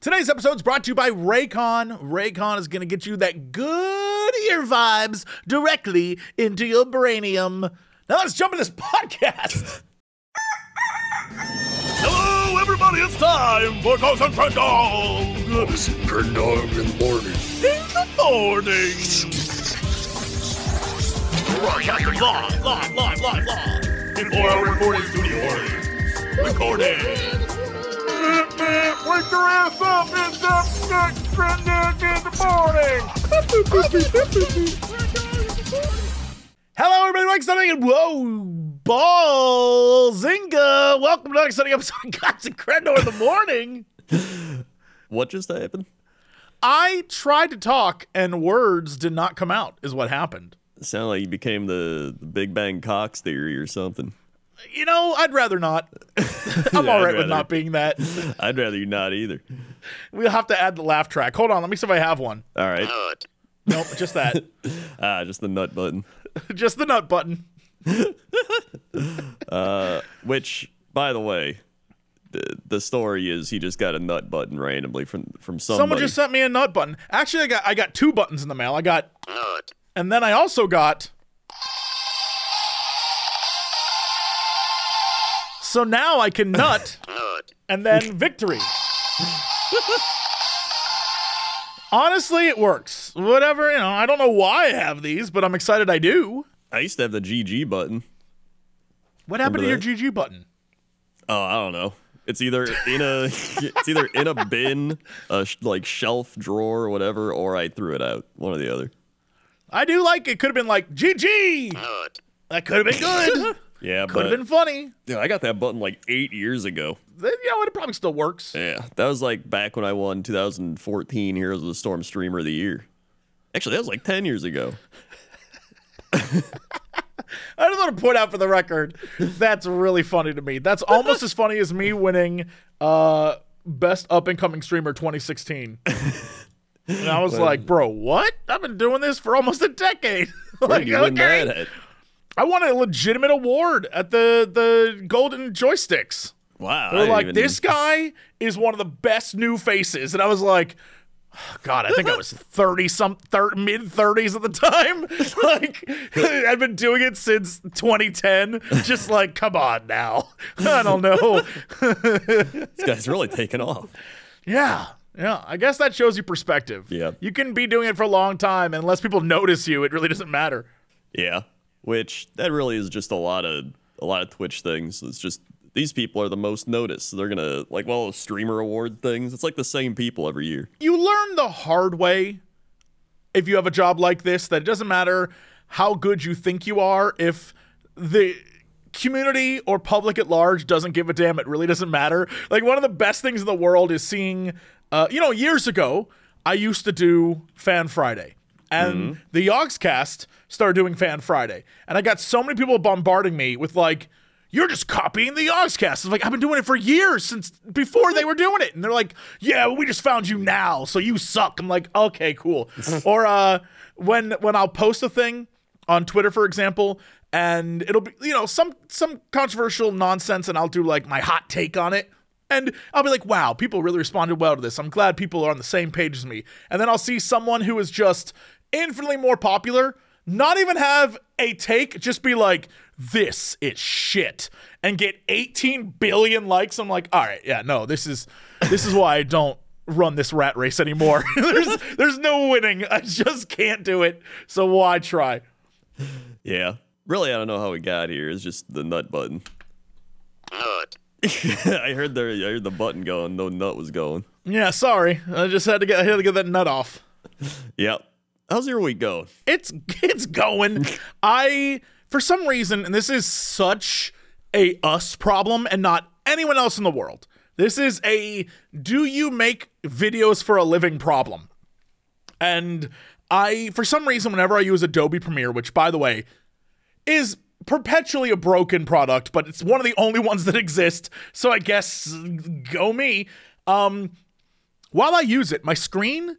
Today's episode is brought to you by Raycon. Raycon is going to get you that good ear vibes directly into your brainium. Now let's jump into this podcast. Hello, everybody. It's time for Ghost and Friend Dog Turn dog in the morning. in the morning. Broadcasting live, live, live, live, live. In our recording studios. Recording. Wake your ass up! It's up next friend in the morning! Hello, everybody. Mike Sunny and whoa, ball zinga. Welcome to the next episode of Cox and Crendor in the morning. What just happened? I tried to talk and words did not come out. Is what happened. It sounded like you became the, the Big Bang Cox theory or something. You know, I'd rather not. I'm Yeah, all I'd with not being that. I'd rather you not either. We'll have to add the laugh track. Hold on, let me see if I have one. All right. Nope, just that. Ah, just the nut button. just the nut button. Which, by the way, the, the story is he just got a nut button randomly from from somebody. Someone just sent me a nut button. Actually, I got I got two buttons in the mail. I got nut, and then I also got So now I can nut and then victory. Honestly, it works. Whatever, you know, I don't know why I have these, but I'm excited I do. I used to have the GG button. What happened to your GG button? Oh, I don't know. It's either in a it's either in a bin, a sh- like shelf drawer or whatever, or I threw it out. One or the other. I do like it. Could have been like GG. That could have been good. Yeah, could but have been funny. Dude, I got that button like eight years ago. Then, You know, it probably still works. Yeah, that was like back when I won 2014 Heroes of the Storm Streamer of the Year. Actually, that was like 10 years ago. I just want to point out for the record, that's really funny to me. That's almost as funny as me winning uh, Best Up and Coming Streamer 2016. And I was like, bro, what? I've been doing this for almost a decade. Like, did you win okay. I won a legitimate award at the the Golden Joysticks. Wow. They're like, even- this guy is one of the best new faces. And I was like, oh, God, I think I was 30 some thir- mid 30s at the time. like I've been doing it since 2010. Just like, come on now. I don't know. This guy's really taken off. yeah. Yeah, I guess that shows you perspective. Yeah. You can be doing it for a long time and unless people notice you, it really doesn't matter. Yeah. Which that really is just a lot of a lot of Twitch things. It's just these people are the most noticed. They're gonna like well streamer award things. It's like the same people every year. you learn the hard way if you have a job like this that it doesn't matter how good you think you are if the community or public at large doesn't give a damn it really doesn't matter like one of the best things in the world is seeing uh, you know years ago i used to do fan friday and the yogscast started doing fan friday and i got so many people bombarding me with like you're just copying the Yogscast. It's like I've been doing it for years since before they were doing it, and they're like, "Yeah, well, we just found you now, so you suck." I'm like, "Okay, cool." or uh, when when I'll post a thing on Twitter, for example, and it'll be you know some some controversial nonsense, and I'll do like my hot take on it. And I'll be like, wow, people really responded well to this. I'm glad people are on the same page as me. And then I'll see someone who is just infinitely more popular not even have a take, just be like, this is shit, and get 18 billion likes. I'm like, all right, yeah, no, this is this is why I don't run this rat race anymore. there's there's no winning. I just can't do it. So why try? Yeah. Really, I don't know how we got here. It's just the nut button. nut I heard the I heard the button going. No nut was going. Yeah, sorry. I just had to get I had to get that nut off. Yep. How's your week going? It's it's going. I for some reason, and this is such a us problem and not anyone else in the world. This is a do you make videos for a living problem. And I for some reason whenever I use Adobe Premiere, which by the way is perpetually a broken product, but it's one of the only ones that exist. So I guess go me. Um while I use it, my screen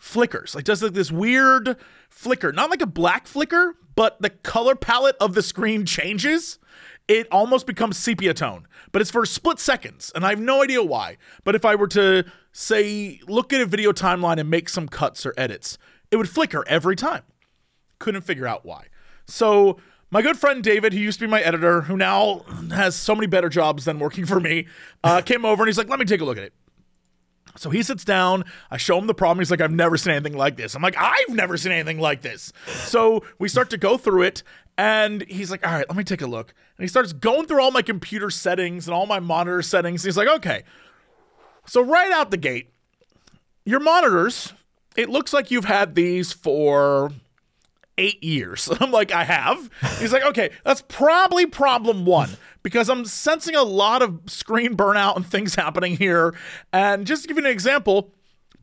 flickers. Like does like this weird flicker. Not like a black flicker, but the color palette of the screen changes it almost becomes sepia tone, but it's for split seconds, and I have no idea why. But if I were to say look at a video timeline and make some cuts or edits, it would flicker every time. Couldn't figure out why. So my good friend David, who used to be my editor, who now has so many better jobs than working for me, uh, came over and he's like, "Let me take a look at it." So he sits down. I show him the problem. He's like, I've never seen anything like this. I'm like, I've never seen anything like this. So we start to go through it, and he's like, All right, let me take a look. And he starts going through all my computer settings and all my monitor settings. He's like, Okay. So right out the gate, your monitors, it looks like you've had these for eight years. I'm like, I have. He's like, okay, that's probably problem one because I'm sensing a lot of screen burnout and things happening here. And just to give you an example,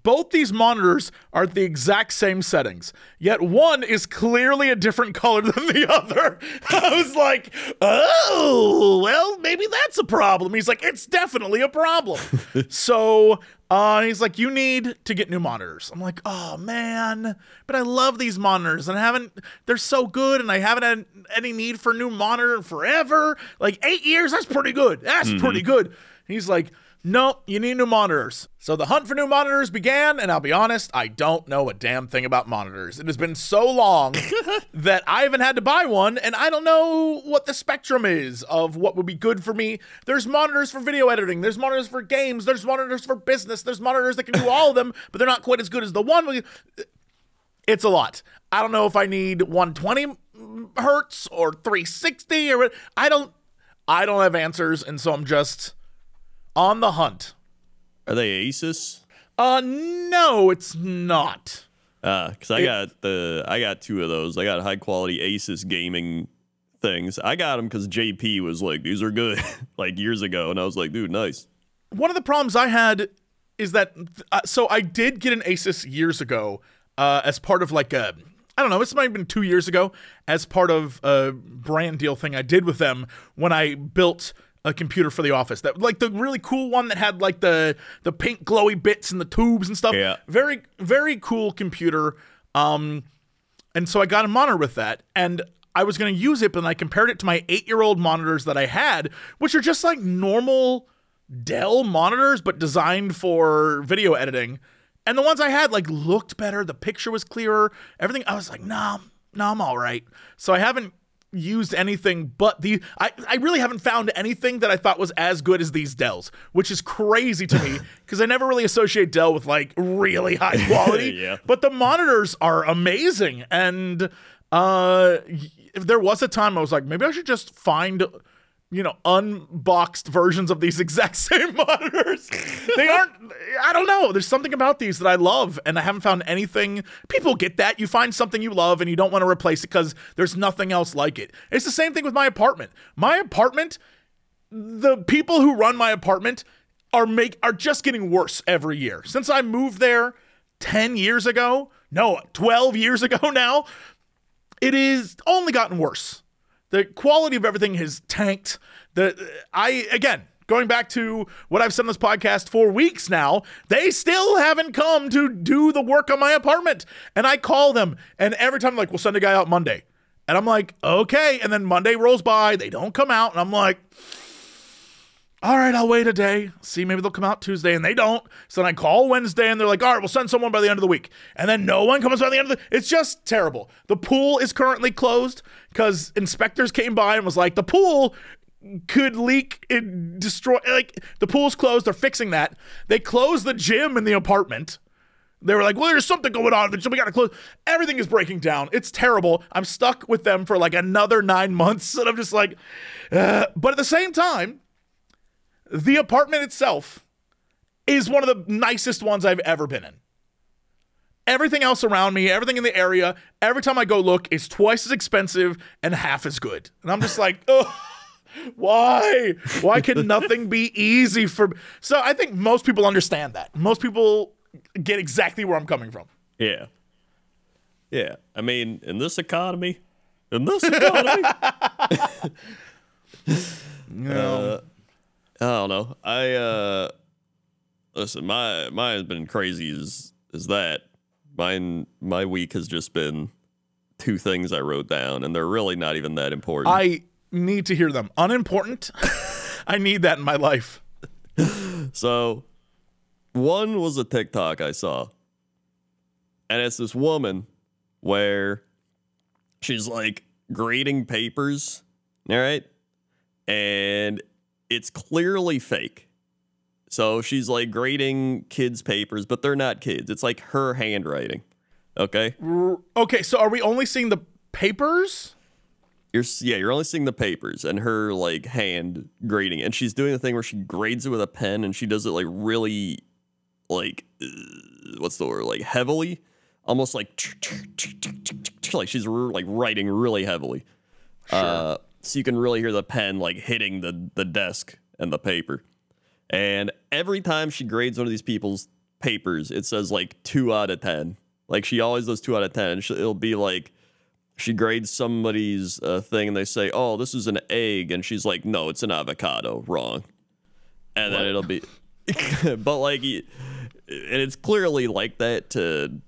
both these monitors are the exact same settings, yet one is clearly a different color than the other. I was like, oh, well, maybe that's a problem. He's like, it's definitely a problem. so uh, he's like, you need to get new monitors. I'm like, oh man, but I love these monitors and I haven't, they're so good and I haven't had any need for a new monitor in forever. Like eight years, that's pretty good. That's pretty good. He's like, no, you need new monitors. So the hunt for new monitors began, and I'll be honest, I don't know a damn thing about monitors. It has been so long that I haven't had to buy one, and I don't know what the spectrum is of what would be good for me. There's monitors for video editing, there's monitors for games, there's monitors for business, there's monitors that can do all of them, but they're not quite as good as the one. we- uh, It's a lot. I don't know if I need 120 hertz or 360 or what- I don't I don't have answers, and so I'm just on the hunt. Are they Asus? Uh, no, it's not. Uh, cause I got the I got two of those. I got high quality Asus gaming things. I got them because JP was like, "These are good," like years ago, and I was like, "Dude, nice." One of the problems I had is that uh, so I did get an Asus years ago uh, as part of like a I don't know, this might have been two years ago as part of a brand deal thing I did with them when I built a computer for the office. That like the really cool one that had like the the pink glowy bits and the tubes and stuff. Yeah. Very very cool computer. Um and so I got a monitor with that, and I was going to use it, but then I compared it to my eight year old monitors that I had, which are just like normal Dell monitors, but designed for video editing. And the ones I had like looked better, the picture was clearer, everything. I was like, nah, no, I'm all right. So I haven't used anything but the I, I really haven't found anything that I thought was as good as these Dells, which is crazy to me because I never really associate Dell with like really high quality. Yeah. But the monitors are amazing. And uh if there was a time I was like, maybe I should just find you know, unboxed versions of these exact same monitors. They aren't, I don't know. There's something about these that I love, and I haven't found anything. People get that. You find something you love and you don't want to replace it because there's nothing else like it. It's the same thing with my apartment. My apartment, the people who run my apartment are make are just getting worse every year. Since I moved there 10 years ago, no, 12 years ago now, it is only gotten worse. The quality of everything has tanked. The I again going back to what I've said on this podcast for weeks now, they still haven't come to do the work on my apartment. And I call them, and every time I'm like, we'll send a guy out Monday. And I'm like, okay. And then Monday rolls by, they don't come out, and I'm like, all right, I'll wait a day. See, maybe they'll come out Tuesday, and they don't. So then I call Wednesday, and they're like, all right, we'll send someone by the end of the week. And then no one comes by the end of the. It's just terrible. The pool is currently closed because inspectors came by and was like, the pool could leak and destroy. Like the pool's closed. They're fixing that. They closed the gym in the apartment. They were like, well, there's something going on. We got to close. Everything is breaking down. It's terrible. I'm stuck with them for like another nine months. And I'm just like, uh, but at the same time, the apartment itself is one of the nicest ones I've ever been in. Everything else around me, everything in the area, every time I go look, is twice as expensive and half as good. And I'm just like, oh, why? Why can nothing be easy for? So I think most people understand that. Most people get exactly where I'm coming from. Yeah. Yeah. I mean, in this economy, in this economy, uh, I don't know. I uh listen, my mine has been crazy as as that. Mine my week has just been two things I wrote down and they're really not even that important. I need to hear them. Unimportant. I need that in my life. So, one was a TikTok I saw, and it's this woman where she's like grading papers, all right? And it's clearly fake. So she's like grading kids' papers, but they're not kids. It's like her handwriting. Okay? Okay, so are we only seeing the papers? You're yeah, you're only seeing the papers and her like hand grading, and she's doing the thing where she grades it with a pen, and she does it like really, like, uh, what's the word? Like heavily, almost like like she's like writing really heavily. Uh, so you can really hear the pen like hitting the the desk and the paper. And every time she grades one of these people's papers, it says like two out of ten. Like she always does two out of ten. It'll be like she grades somebody's uh, thing and they say, "Oh, this is an egg," and she's like, "No, it's an avocado." Wrong. And then it'll be, but like, and it's clearly like that. To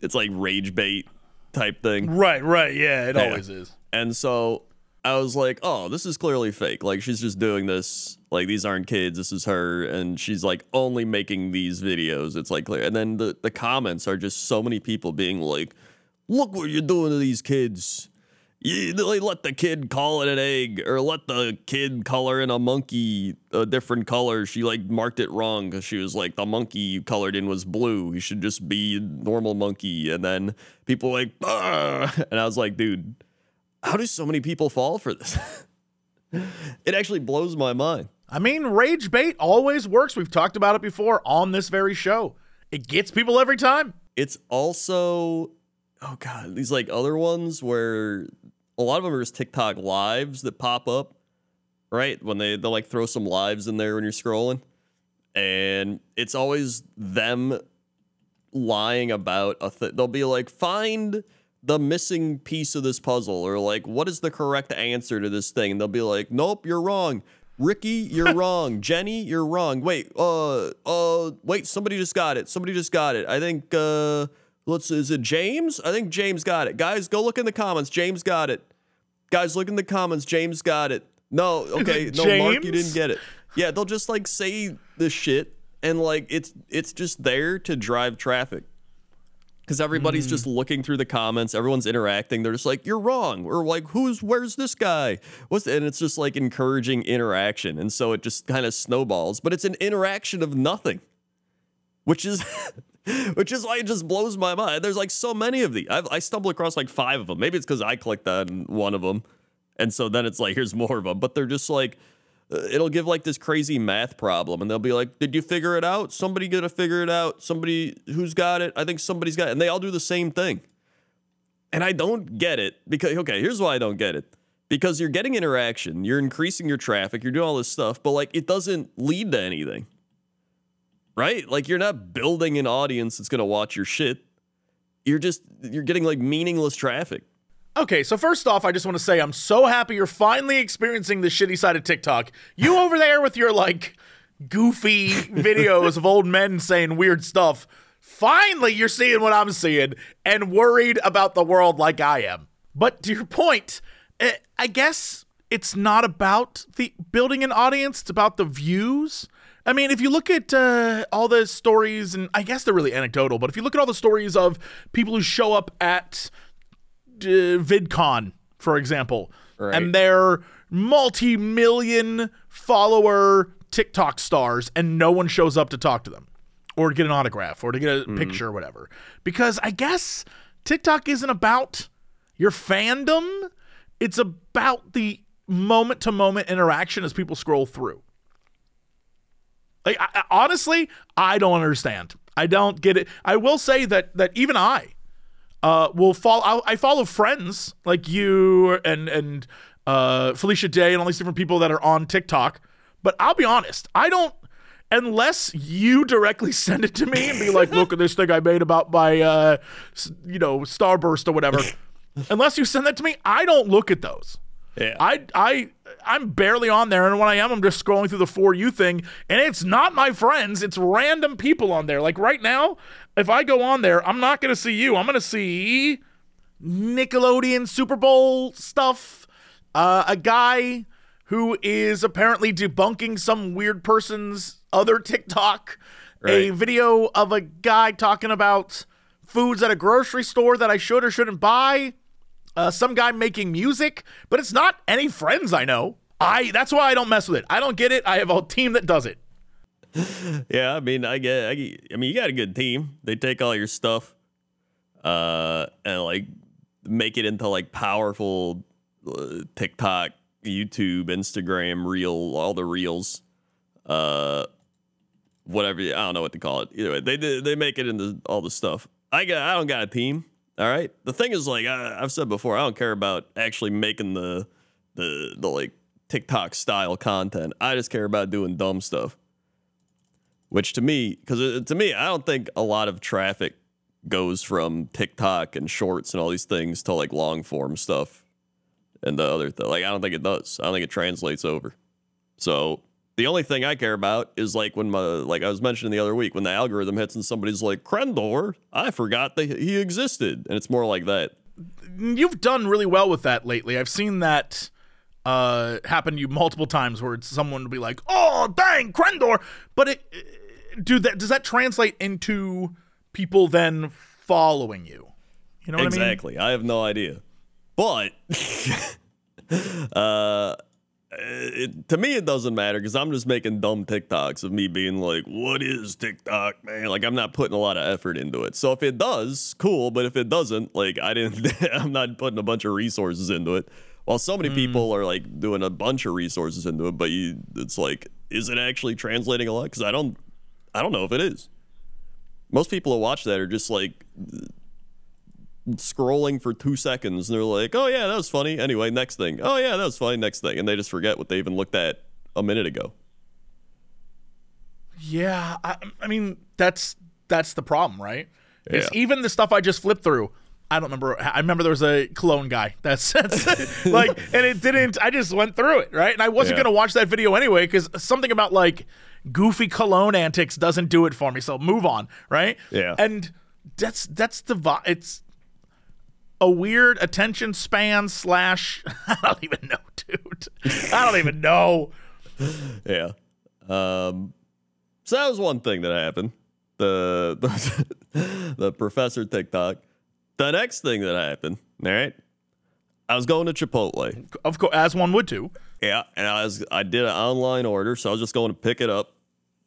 it's like rage bait type thing. Right, right. Yeah, it Yeah. always is. And so I was like, oh, this is clearly fake. Like she's just doing this. Like these aren't kids. This is her, and she's like only making these videos. It's like clear. And then the the comments are just so many people being like, look what you're doing to these kids. You like, let the kid call it an egg, or let the kid color in a monkey a different color. She like marked it wrong because she was like the monkey you colored in was blue. He should just be normal monkey. And then people like, "Ah," and I was like, dude, how do so many people fall for this? it actually blows my mind. I mean, rage bait always works. We've talked about it before on this very show. It gets people every time. It's also, oh god, these like other ones where a lot of them are just TikTok lives that pop up, right? When they they like throw some lives in there when you're scrolling, and it's always them lying about a thing. They'll be like, find the missing piece of this puzzle, or like, what is the correct answer to this thing? And they'll be like, nope, you're wrong. Ricky, you're wrong. Jenny, you're wrong. Wait, uh, uh, wait, somebody just got it. Somebody just got it. I think, uh, let's, is it James? I think James got it. Guys, go look in the comments. James got it. Guys, look in the comments. James got it. No, okay, no, Mark, you didn't get it. Yeah, they'll just like say the shit and like it's it's just there to drive traffic. Cause everybody's just hmm. looking through the comments, everyone's interacting. They're just like, "You're wrong," or like, "Who's where's this guy?" What's and it's just like encouraging interaction, and so it just kind of snowballs. But it's an interaction of nothing, which is which is why it just blows my mind. There's like so many of these. I've, I stumbled across like five of them. Maybe it's because I clicked on one of them, and so then it's like here's more of them. But they're just like it'll give like this crazy math problem, and they'll be like, "Did you figure it out? Somebody gonna figure it out? Somebody who's got it? I think somebody's got it." And they all do the same thing, and I don't get it because okay, here's why I don't get it. Because you're getting interaction, you're increasing your traffic, you're doing all this stuff, but like it doesn't lead to anything right? Like you're not building an audience that's gonna watch your shit. You're just you're getting like meaningless traffic. Okay, so first off, I just want to say I'm so happy you're finally experiencing the shitty side of TikTok. You over there with your like goofy videos of old men saying weird stuff. Finally, you're seeing what I'm seeing and worried about the world like I am. But to your point, eh, I guess it's not about the building an audience, it's about the views. I mean, if you look at uh, all the stories, and I guess they're really anecdotal, but if you look at all the stories of people who show up at uh, VidCon, for example, Right. and they're multi-million follower TikTok stars, and no one shows up to talk to them, or to get an autograph, or to get a picture, or whatever. Because I guess TikTok isn't about your fandom; it's about the moment-to-moment interaction as people scroll through. Like I- honestly, I don't understand. I don't get it. I will say that that even I uh, will follow. I follow friends like you and and uh, Felicia Day and all these different people that are on TikTok. But I'll be honest, I don't unless you directly send it to me and be like, "Look at this thing I made about my uh, you know Starburst or whatever." unless you send that to me, I don't look at those. Yeah. I I I'm barely on there, and when I am, I'm just scrolling through the for you thing, and it's not my friends, it's random people on there. Like right now, if I go on there, I'm not gonna see you. I'm gonna see Nickelodeon Super Bowl stuff, Uh, a guy who is apparently debunking some weird person's other TikTok. A video of a guy talking about foods at a grocery store that I should or shouldn't buy. Uh, some guy making music, but it's not any friends I know. I that's why I don't mess with it. I don't get it. I have a team that does it. Yeah, I mean, I get, I get, I mean, you got a good team. They take all your stuff, uh, and like make it into like powerful uh, TikTok, YouTube, Instagram, reel, all the reels, uh, whatever. I don't know what to call it. Either way, they they make it into all the stuff. I got, I don't got a team. All right. The thing is, like I, I've said before, I don't care about actually making the the the like TikTok style content. I just care about doing dumb stuff which to me because to me i don't think a lot of traffic goes from tiktok and shorts and all these things to like long form stuff and the other th- like i don't think it does. I don't think it translates over. So the only thing i care about is like when my like i was mentioning the other week when the algorithm hits and somebody's like Crendor i forgot that he existed. And it's more like that. You've done really well with that lately. I've seen that uh, happen to you multiple times where someone will be like, "Oh, dang, Crendor," but it, do that does that translate into people then following you? You know what I mean? exactly. I, have no idea. But uh it, to me it doesn't matter because i'm just making dumb tiktoks of me being like what is tiktok man? Like i'm not putting a lot of effort into it. So if it does cool but if it doesn't like i didn't i'm not putting a bunch of resources into it. While so many people are like doing a bunch of resources into it but you it's like is it actually translating a lot? Because i don't i don't know if it is most people who watch that are just like scrolling for two seconds and they're like, oh yeah, that was funny. Anyway, next thing. Oh yeah, that was funny. Next thing. And they just forget what they even looked at a minute ago. Yeah, I, I mean that's that's the problem, right? Yeah. even the stuff I just flipped through. I don't remember. I remember there was a cologne guy. That's, that's like, and it didn't. I just went through it, right? And I wasn't Yeah. gonna watch that video anyway because something about like goofy cologne antics doesn't do it for me. So move on, right? Yeah. And that's that's the vi- it's a weird attention span slash. I don't even know, dude. I don't even know. Yeah. Um, so that was one thing that happened. The the, the professor TikTok. The next thing that happened, all right. I was going to Chipotle. Of course, as one would do. Yeah, and I was I did an online order, so I was just going to pick it up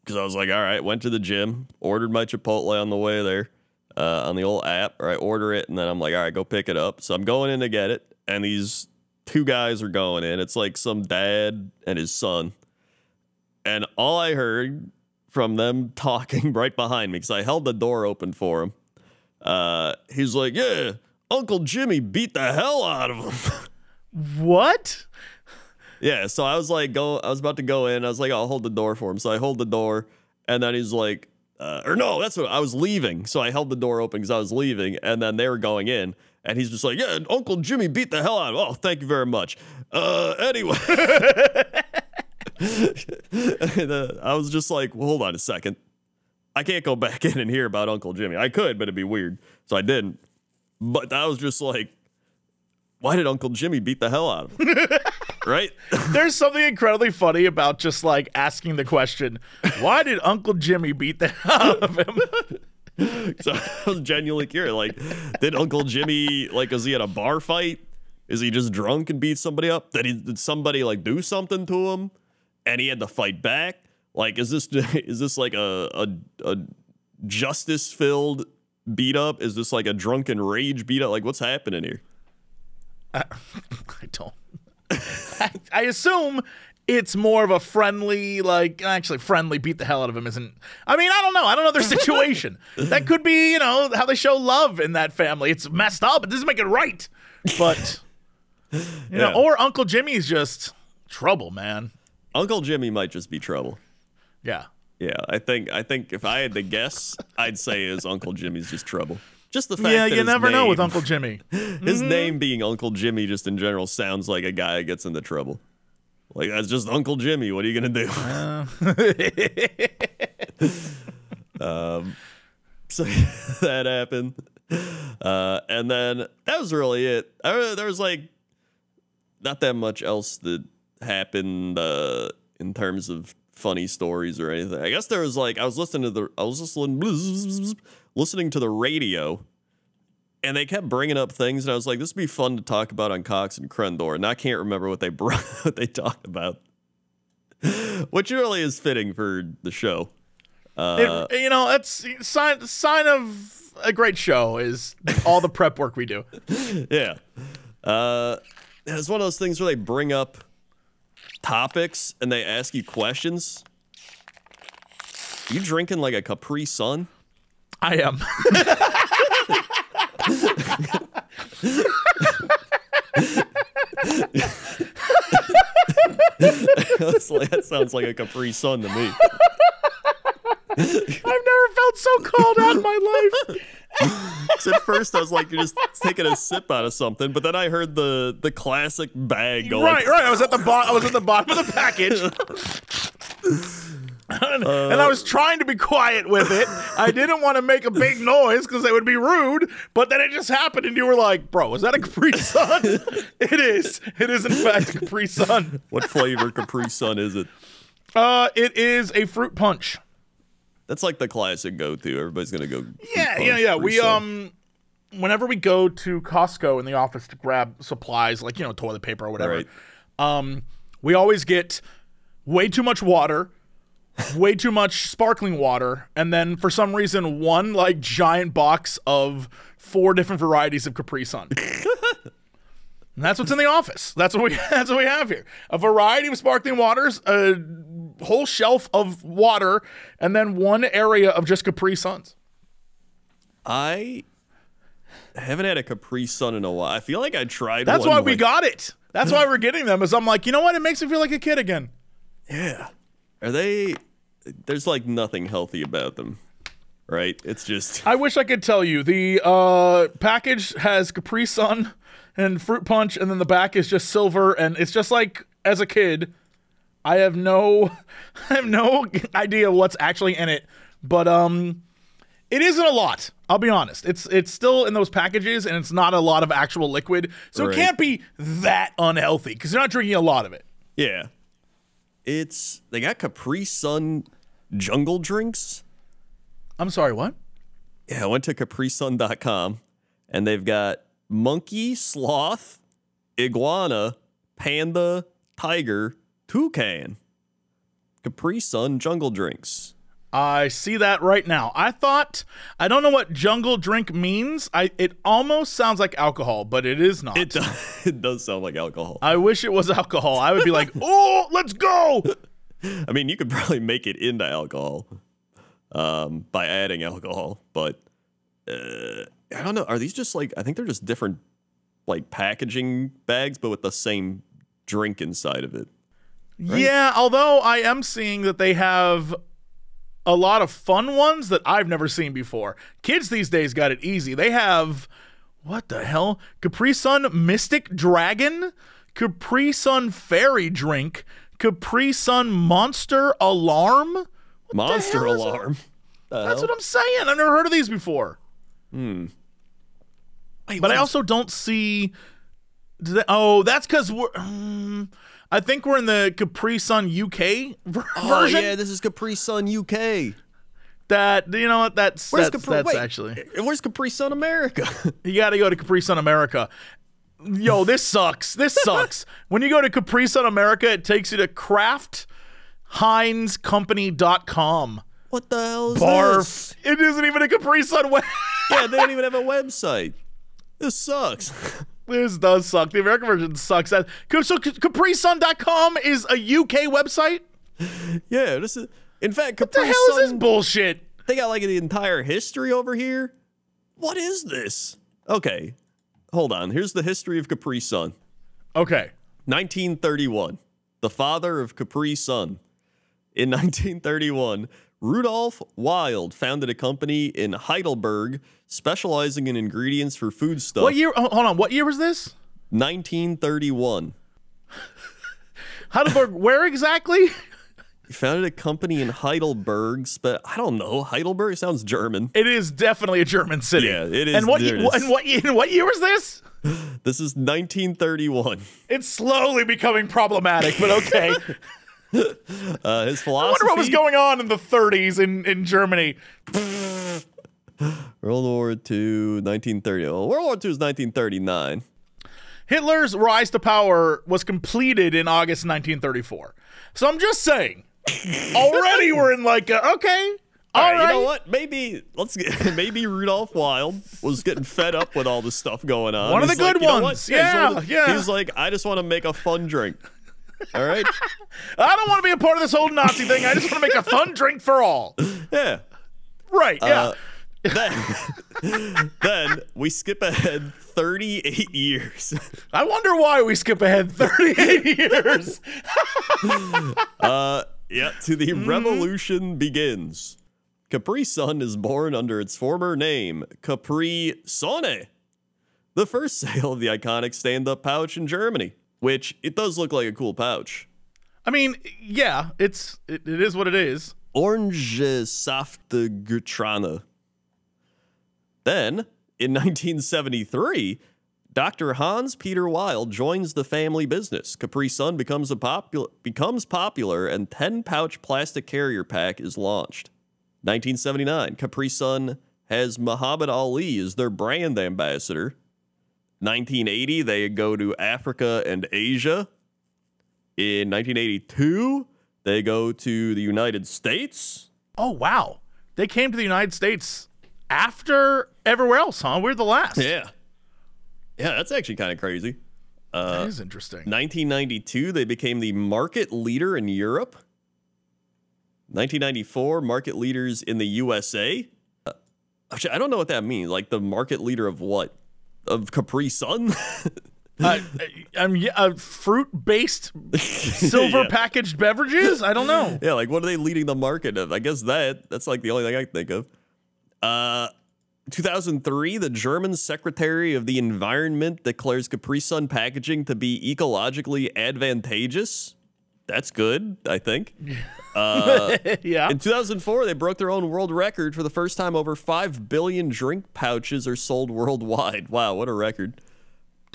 because I was like, all right, went to the gym, ordered my Chipotle on the way there uh, on the old app, or I order it, and then I'm like, all right, go pick it up. So I'm going in to get it, and these two guys are going in. It's like some dad and his son, and all I heard from them talking right behind me because I held the door open for him. Uh, he's like, yeah, Uncle Jimmy beat the hell out of him. What? Yeah, so I was like, go. I was about to go in. I was like, I'll hold the door for him. So I hold the door, and then he's like, uh, or no, that's what I was leaving. So I held the door open because I was leaving, and then they were going in, and he's just like, yeah, Uncle Jimmy beat the hell out of. him. Oh, thank you very much. Uh, anyway, uh, I was just like, well, hold on a second. I can't go back in and hear about Uncle Jimmy. I could, but it'd be weird, so I didn't. But I was just like, why did Uncle Jimmy beat the hell out of him? right? There's something incredibly funny about just like asking the question, why did Uncle Jimmy beat the hell out of him? So I was genuinely curious. Like, did Uncle Jimmy like was he at a bar fight? Is he just drunk and beat somebody up? Did he did somebody like do something to him and he had to fight back? Like, is this is this like a a, a justice filled beat up? Is this like a drunken rage beat up? Like, what's happening here? Uh, I don't. I, assume it's more of a friendly, like actually friendly. Beat the hell out of him isn't. I mean, I don't know. I don't know their situation. that could be, you know, how they show love in that family. It's messed up. It doesn't make it right. But you know, Yeah. or Uncle Jimmy's just trouble, man. Uncle Jimmy might just be trouble. Yeah. Yeah, I think I think if I had to guess, I'd say is Uncle Jimmy's just trouble. Just the fact Yeah, that you never know with Uncle Jimmy. His name being Uncle Jimmy just in general sounds like a guy that gets into trouble. Like that's just Uncle Jimmy. What are you gonna do? um, so that happened, uh, and then that was really it. I, there was like not that much else that happened uh, in terms of funny stories or anything. I guess there was like I was listening to the I was just listening listening to the radio, and they kept bringing up things, and I was like, this would be fun to talk about on Cox and Crendor, and I can't remember what they brought what they talked about, which really is fitting for the show. Uh, It- you know, that's sign sign of a great show is all the prep work we do. yeah. Uh, it's one of those things where they bring up topics and they ask you questions. You drinking like a Capri Sun? I am. That sounds like a Capri Sun to me. I've never felt so called out in my life. at first I was like, you're just taking a sip out of something, but then I heard the the classic bag going. Right, right. I was at the bottom. I was at the bottom of the package. and, I was trying to be quiet with it. I didn't want to make a big noise because it would be rude. But then it just happened, and you were like, "Bro, is that a Capri Sun?" it is. It is in fact a Capri Sun. What flavor Capri Sun is it? Uh, it is a fruit punch. That's like the classic go-to. Everybody's gonna go. Yeah, yeah, yeah. Sun. We um, whenever we go to Costco in the office to grab supplies like you know toilet paper or whatever, Right. um, we always get way too much water, way too much sparkling water, and then for some reason one like giant box of four different varieties of Capri Sun. And that's what's in the office. That's what we that's what we have here. A variety of sparkling waters, a whole shelf of water, and then one area of just Capri Suns. I haven't had a Capri Sun in a while. I feel like I tried. That's why we like- got it. That's why we're getting them. Is I'm like, you know what? It makes me feel like a kid again. Yeah. Are they? There's like nothing healthy about them, right? It's just I wish I could tell you. The uh, package has Capri Sun and fruit punch, and then the back is just silver, and it's just like as a kid. I have no, I have no idea what's actually in it, but um, it isn't a lot. I'll be honest. It's it's still in those packages, and it's not a lot of actual liquid, so Right. it can't be that unhealthy because you're not drinking a lot of it. yeah. It's they got Capri Sun jungle drinks. I'm sorry, what? Yeah, I went to caprisun.com and they've got monkey, sloth, iguana, panda, tiger, toucan. Capri Sun jungle drinks. I see that right now. I thought I don't know what jungle drink means. I it almost sounds like alcohol, but it is not. It does, it does sound like alcohol. I wish it was alcohol. I would be like, "Oh, let's go." I mean, you could probably make it into alcohol um, by adding alcohol, but uh, I don't know. Are these just like I think they're just different like packaging bags, but with the same drink inside of it. Yeah, although I am seeing that they have a lot of fun ones that I've never seen before. Kids these days got it easy. They have what the hell? Capri Sun Mystic Dragon, Capri Sun Fairy Drink, Capri Sun Monster Alarm. Monster hell that? alarm. That's what I'm saying. I've never heard of these before. Wait, But I also don't see. they- oh, that's because we're. um, I think we're in the Capri Sun UK ver- Oh version. yeah, this is Capri Sun UK. That you know what? That's Where's that's, Capri? that's wait, actually. Where's Capri Sun America? You got to go to Capri Sun America. Yo, this sucks. This sucks. when you go to Capri Sun America, it takes you to kraftheinzcompany.com. what the hell is Barf. this? It isn't even a Capri Sun web. Yeah, they don't even have a website. This sucks. this does suck. The American version sucks. So CapriSun.com is a UK website? yeah, this is. In fact, What Capri the hell Sun. is this bullshit? They got like the entire history over here. What is this? Okay, hold on. Here's the history of Capri Sun. Okay. 1931, the father of Capri Sun. In 1931, Rudolf Wild founded a company in Heidelberg specializing in ingredients for foodstuff. What year? Hold on. What year was this? 1931. Heidelberg, where exactly? He founded a company in Heidelberg, but I don't know. Heidelberg sounds German. It is definitely a German city. Yeah, it is- And what, ye- and what, and what year was this? This is 1931. It's slowly becoming problematic, but okay. Uh, his philosophy. I wonder what was going on in the 30s in, in Germany. World War II, 1930. Well, World War II is 1939. Hitler's rise to power was completed in August 1934. So I'm just saying, already we're in like, a, okay, all All right. right, you know what? Maybe let's get, maybe Rudolf Wild was getting fed up with all this stuff going on. One of the He's like, good "You know what? ones. he's Yeah, yeah. He's like, I just want to make a fun drink. All right. I don't want to be a part of this whole Nazi thing. I just want to make a fun drink for all. Yeah. Right, yeah. Uh, then, then we skip ahead 38 years. I wonder why we skip ahead 38 years. Uh, yeah, to the Mm-hmm. revolution begins. Capri Sun is born under its former name, Capri Sonne, the first sale of the iconic stand-up pouch in Germany, which it does look like a cool pouch. I mean, yeah, it's it, it is what it is. Orange Saft Gutrana. Then, in 1973, Dr. Hans Peter Wild joins the family business. Capri Sun becomes a popular becomes popular and 10 pouch plastic carrier pack is launched. 1979, Capri Sun has Muhammad Ali as their brand ambassador. 1980, they go to Africa and Asia. In 1982, they go to the United States. Oh wow, they came to the United States after everywhere else, huh? We're the last. Yeah. Yeah, that's actually kind of crazy. that is interesting. 1992, they became the market leader in Europe. 1994, market leaders in the USA. Uh, actually, I don't know what that means. Like the market leader of what? Of Capri Sun? uh, um, yeah, uh, fruit-based silver Yeah. packaged beverages. I don't know. yeah, like what are they leading the market of? I guess that. That's like the only thing I can think of. Uh, 2003, the German Secretary of the Environment declares Capri Sun packaging to be ecologically advantageous. That's good, I think. yeah. In 2004, they broke their own world record for the first time. Over 5 billion drink pouches are sold worldwide. Wow, what a record.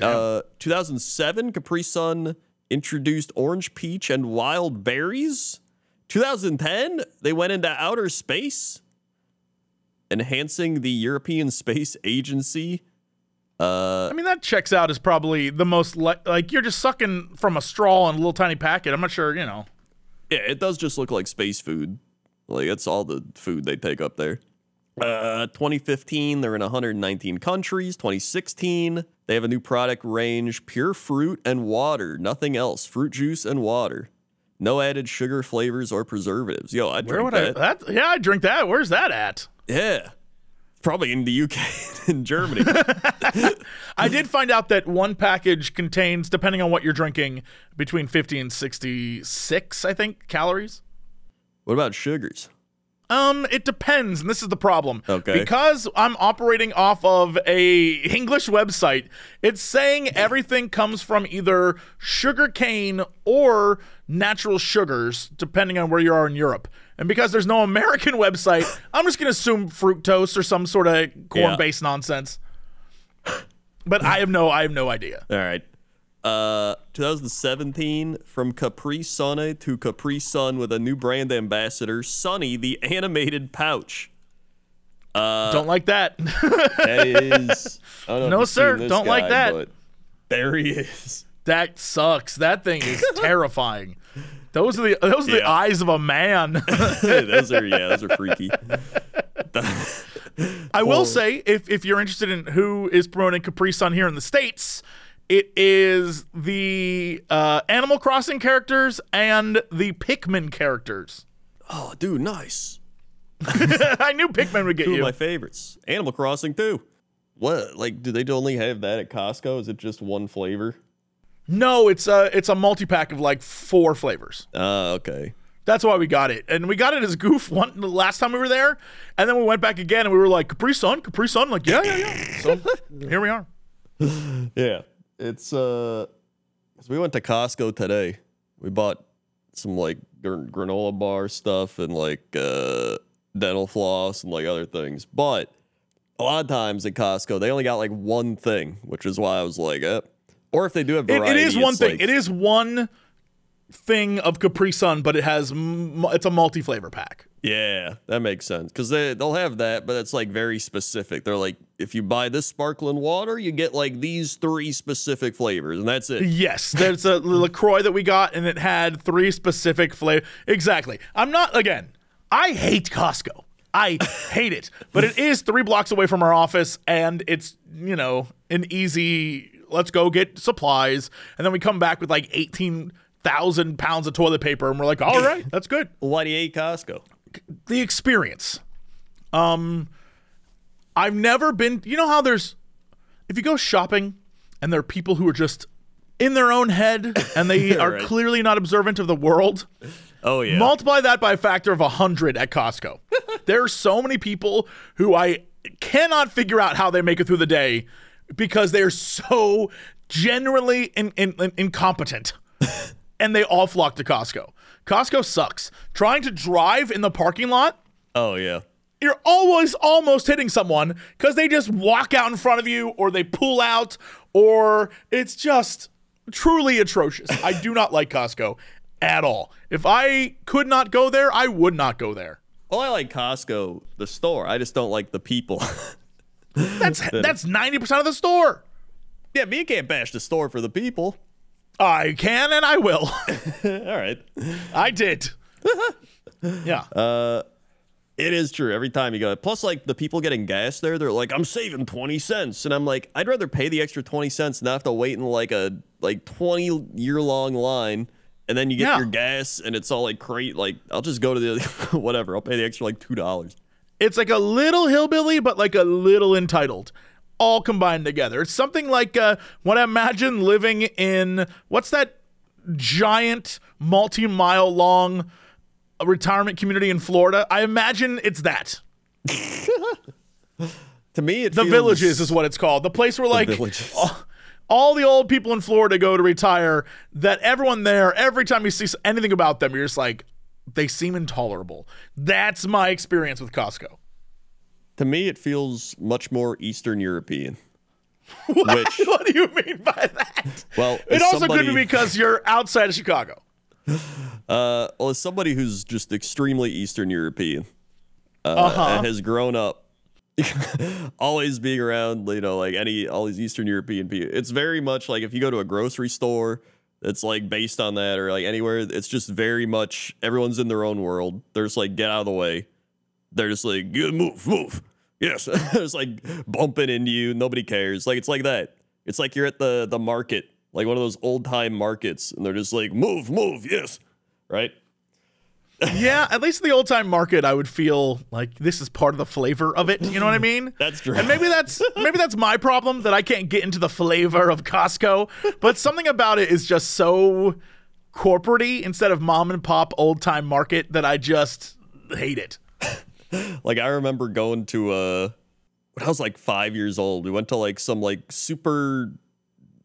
Uh, 2007, Capri Sun introduced orange peach and wild berries. 2010, they went into outer space, enhancing the European Space Agency. Uh, I mean, that checks out as probably the most li- like you're just sucking from a straw in a little tiny packet. I'm not sure, you know. Yeah, it does just look like space food. Like that's all the food they take up there. Uh, 2015, they're in 119 countries. 2016, they have a new product range: pure fruit and water, nothing else. Fruit juice and water, no added sugar, flavors, or preservatives. Yo, I Where drink would that. I? That yeah, I drink that. Where's that at? Yeah, probably in the UK and Germany. I did find out that one package contains, depending on what you're drinking, between 50 and 66, I think, calories. what about sugars? Um, it depends, and this is the problem. Okay. Because I'm operating off of a English website, it's saying everything comes from either sugar cane or natural sugars, depending on where you are in Europe. And because there's no American website, I'm just gonna assume fructose or some sort of corn-based nonsense. But I have no, I have no idea. All right. Uh, 2017, from Capri Sonne to Capri Sun with a new brand ambassador, Sunny, the animated pouch. Don't like that. That is. I don't know No, sir, don't like that. There he is. that sucks. That thing is terrifying. Those are the those are the eyes of a man. those are yeah, those are freaky. I will say, if if you're interested in who is promoting Capri Sun here in the states, it is the uh, Animal Crossing characters and the Pikmin characters. Oh, dude, nice. I knew Pikmin would get Two of you. my favorites. Animal Crossing too. What? Like, do they only have that at Costco? Is it just one flavor? No, it's a it's a multi pack of like four flavors. Ah, okay. That's why we got it, and we got it as goof one the last time we were there, and then we went back again, and we were like Capri Sun, Capri Sun, like yeah, yeah, yeah. So here we are. Yeah, it's uh, we went to Costco today. We bought some like gr- granola bar stuff and like uh dental floss and like other things. But a lot of times at Costco, they only got like one thing, which is why I was like, eh. Or if they do have It, variety, it is one thing. like- it is one thing of Capri Sun, but it has it's a multi flavor pack. Yeah, that makes sense because they they'll have that, but it's like very specific. They're like, if you buy this sparkling water, you get like these three specific flavors, and that's it. Yes, there's a Lacroix that we got, and it had three specific flavors. Exactly. I'm not again. I hate Costco. I hate it, but it is three blocks away from our office, and it's you know an easy. Let's go get supplies, and then we come back with like eighteen thousand pounds of toilet paper, and we're like, all right, that's good. Why do you hate Costco? the experience. Um, I've never been. You know how there's, if you go shopping, and there are people who are just in their own head, and they are Right. clearly not observant of the world. Oh yeah, Multiply that by a factor of hundred at Costco. there are so many people who I cannot figure out how they make it through the day because they're so genuinely in, in, in- incompetent, and they all flock to Costco. Costco sucks. Trying to drive in the parking lot oh yeah. you're always almost hitting someone because they just walk out in front of you or they pull out or it's just truly atrocious. I do not like Costco at all. If I could not go there, I would not go there. Well, I like Costco, the store. I just don't like the people. That's that's 90% of the store. yeah, me can't bash the store for the people. I can and I will. All right. I did. yeah. Uh, it is true. Every time you go, plus like the people getting gas there, they're like, "I'm saving twenty cents," and I'm like, "I'd rather pay the extra twenty cents and not have to wait in like a like twenty year long line." And then you get Yeah. your gas, and it's all like crate. Like I'll just go to the whatever. I'll pay the extra like two dollars. It's like a little hillbilly, but like a little entitled, all combined together. It's something like uh, what I imagine living in what's that giant, multi mile long retirement community in Florida? I imagine it's that. To me, it The Villages is what it's called. The place where like all, all the old people in Florida go to retire. That everyone there, every time you see anything about them, you're just like, they seem intolerable. That's my experience with Costco. To me, it feels much more Eastern European. Which, what do you mean by that? well, It also could be because you're outside of Chicago. Uh, well, as somebody who's just extremely Eastern European uh, Uh-huh. and has grown up always being around, you know, like any all these Eastern European people, it's very much like if you go to a grocery store, it's like based on that, or like anywhere, it's just very much everyone's in their own world. They're just like get out of the way. They're just like "Yeah, move, move. Yes, it's like bumping into you. Nobody cares. Like it's like that. It's like you're at the the market, like one of those old time markets, and they're just like move, move. Yes, right. Yeah, at least in the old time market, I would feel like this is part of the flavor of it. You know what I mean? That's true. And maybe that's maybe that's my problem that I can't get into the flavor of Costco. But something about it is just so corporatey instead of mom and pop old time market that I just hate it. Like I remember going to uh when I was like five years old. We went to like some like super.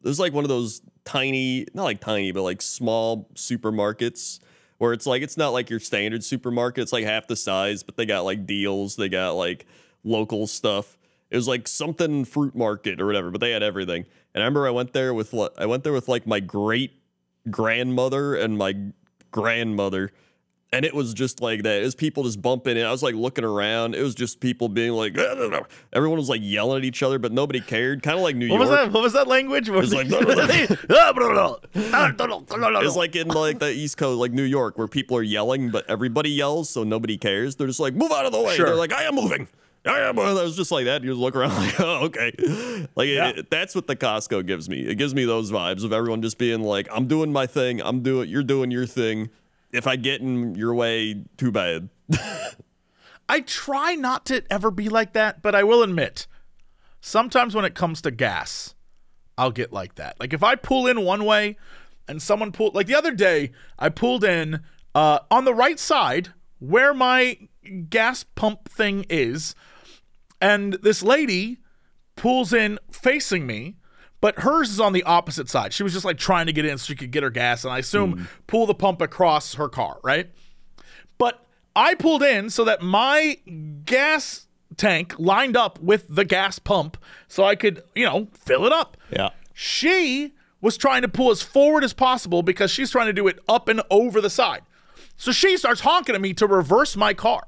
It was like one of those tiny, not like tiny, but like small supermarkets where it's like it's not like your standard supermarket. It's like half the size, but they got like deals. They got like local stuff. It was like something fruit market or whatever, but they had everything. And I remember I went there with I went there with like my great grandmother and my grandmother. And it was just like that. It was people just bumping in. I was like looking around. It was just people being like, everyone was like yelling at each other, but nobody cared. Kind of like New What was York. that? What was that language? What was like, It's like in like the East Coast, like New York, where people are yelling, but everybody yells, so nobody cares. They're just like, move out of the way. Sure. They're like, I am moving. I am. I was just like that. You just look around like, oh, okay. Like Yeah. it, that's what the Costco gives me. It gives me those vibes of everyone just being like, I'm doing my thing. I'm doing. You're doing your thing. If I get in your way, too bad. I try not to ever be like that, but I will admit, sometimes when it comes to gas, I'll get like that. Like if I pull in one way and someone pull like the other day, I pulled in uh, on the right side where my gas pump thing is, and this lady pulls in facing me, but hers is on the opposite side. She was just like trying to get in so she could get her gas, and I assume hmm. pull the pump across her car, right? But I pulled in so that my gas tank lined up with the gas pump so I could, you know, fill it up. Yeah. She was trying to pull as forward as possible because she's trying to do it up and over the side. So she starts honking at me to reverse my car.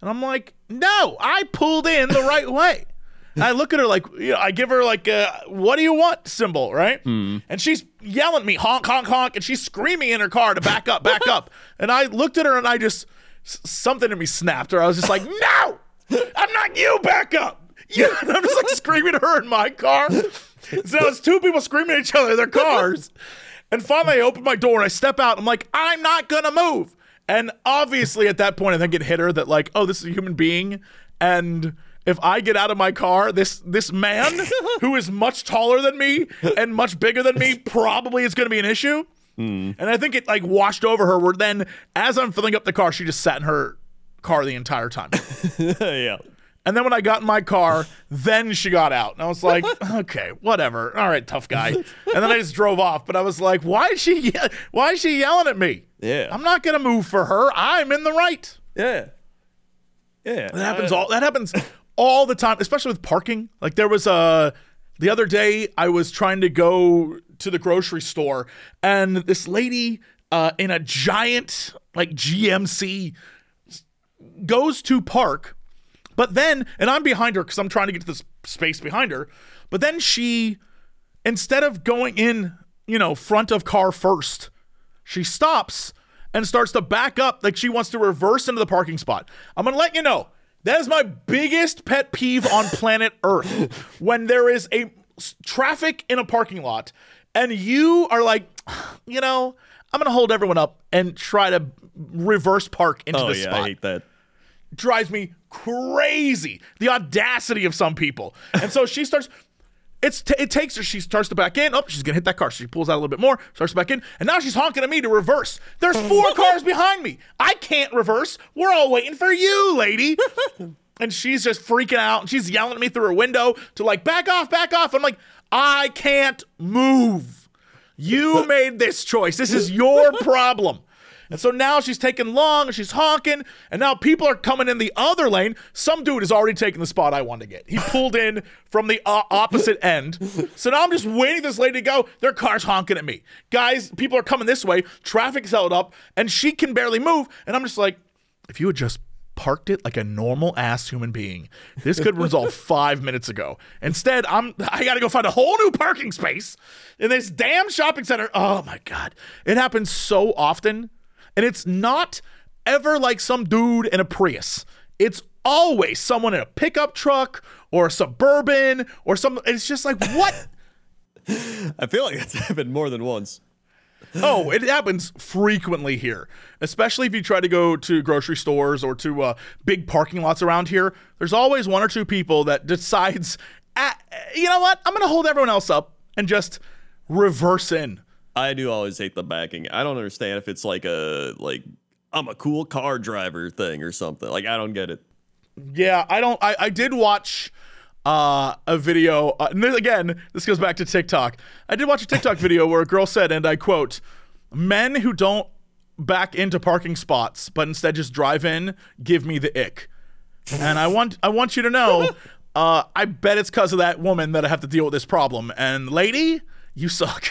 And I'm like, no, I pulled in the right way. I look at her like, you know, I give her like a, what do you want symbol, right? Mm. And she's yelling at me, honk, honk, honk. And she's screaming in her car to back up, back up. And I looked at her and I just, something in me snapped her. I was just like, no, I'm not you, back up. You, and I'm just like screaming at her in my car. So it's two people screaming at each other in their cars. And finally, I open my door and I step out. I'm like, I'm not gonna move. And obviously, at that point, I think it hit her that like, oh, this is a human being, and if I get out of my car, this this man who is much taller than me and much bigger than me probably is gonna be an issue. Hmm. And I think it like washed over her. Where then, as I'm filling up the car, she just sat in her car the entire time. yeah. And then when I got in my car, then she got out. And I was like, okay, whatever. All right, tough guy. And then I just drove off. But I was like, why is she ye- why is she yelling at me? Yeah. I'm not gonna move for her. I'm in the right. Yeah. Yeah. That happens all that happens all the time, especially with parking. Like there was a the other day I was trying to go to the grocery store and this lady uh, in a giant like GMC goes to park, but then and I'm behind her because I'm trying to get to this space behind her, but then she instead of going in, you know, front of car first, she stops and starts to back up like she wants to reverse into the parking spot. I'm gonna let you know that is my biggest pet peeve on planet Earth when there is a traffic in a parking lot and you are like, you know, I'm gonna hold everyone up and try to reverse park into Oh the yeah, spot I hate that. drives me crazy. The audacity of some people. And so she starts. It's t- it takes her. She starts to back in. Oh, she's gonna hit that car. She pulls out a little bit more. Starts to back in, and now she's honking at me to reverse. There's four cars behind me. I can't reverse. We're all waiting for you, lady. and she's just freaking out. And she's yelling at me through her window to like back off, back off. I'm like, I can't move. You made this choice. This is your problem. And so now she's taking long and she's honking, and now people are coming in the other lane. Some dude has already taken the spot I wanted to get. He pulled in from the uh, opposite end. So now I'm just waiting for this lady to go. Their car's honking at me. Guys, people are coming this way. Traffic's held up, and she can barely move. And I'm just like, if you had just parked it like a normal ass human being, this could resolve five minutes ago. Instead, I'm I gotta go find a whole new parking space in this damn shopping center. Oh my god. It happens so often. And it's not ever like some dude in a Prius. It's always someone in a pickup truck or a suburban or something. It's just like, what? I feel like it's happened more than once. Oh, it happens frequently here, especially if you try to go to grocery stores or to uh, big parking lots around here. There's always one or two people that decides, "Ah, you know what? I'm going to hold everyone else up and just reverse in. I do always hate the backing. I don't understand if it's like a like I'm a cool car driver thing or something. Like I don't get it. Yeah, I don't. I, I did watch uh, a video. Uh, and again, this goes back to TikTok. I did watch a TikTok video where a girl said, and I quote, "Men who don't back into parking spots but instead just drive in give me the ick." And I want I want you to know, uh, I bet it's because of that woman that I have to deal with this problem. And lady, you suck.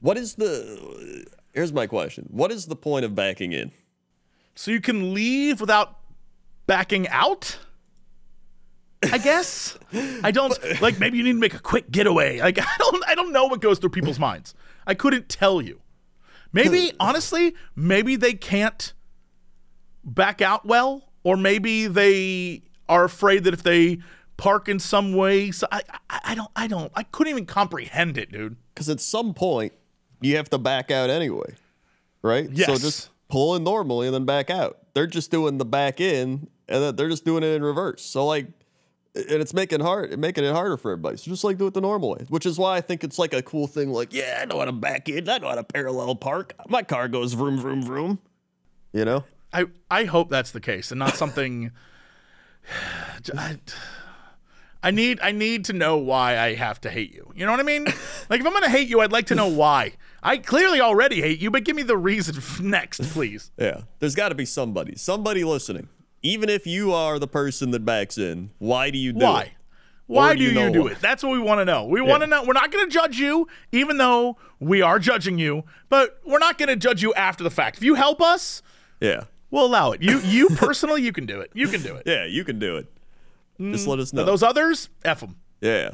What is the Here's my question. What is the point of backing in? So you can leave without backing out? I guess. I don't like maybe you need to make a quick getaway. Like I don't I don't know what goes through people's minds. I couldn't tell you. Maybe hmm. honestly, maybe they can't back out well or maybe they are afraid that if they park in some way so I, I I don't I don't I couldn't even comprehend it, dude. Because at some point you have to back out anyway, right? So just pull in normally and then back out. They're just doing the back in and then they're just doing it in reverse. So like, and it's making hard, making it harder for everybody. So just like do it the normal way, which is why I think it's like a cool thing. Like, yeah, I know how to back in. I know how to parallel park. My car goes vroom vroom vroom. You know? I I hope that's the case and not something. I, I need I need to know why I have to hate you. You know what I mean? Like if I'm gonna hate you, I'd like to know why. I clearly already hate you, but give me the reason next, please. Yeah. There's got to be somebody, somebody listening even if you are the person that backs in, why do you do Why? it? Why do do you, you do why? it? That's what we want to know. We want to know. We're not going to judge you, even though we are judging you, but we're not going to judge you after the fact. If you help us, Yeah. we'll allow it. You, you personally, you can do it. You can do it. Yeah, you can do it. Just mm, let us know. Those others, f them. yeah.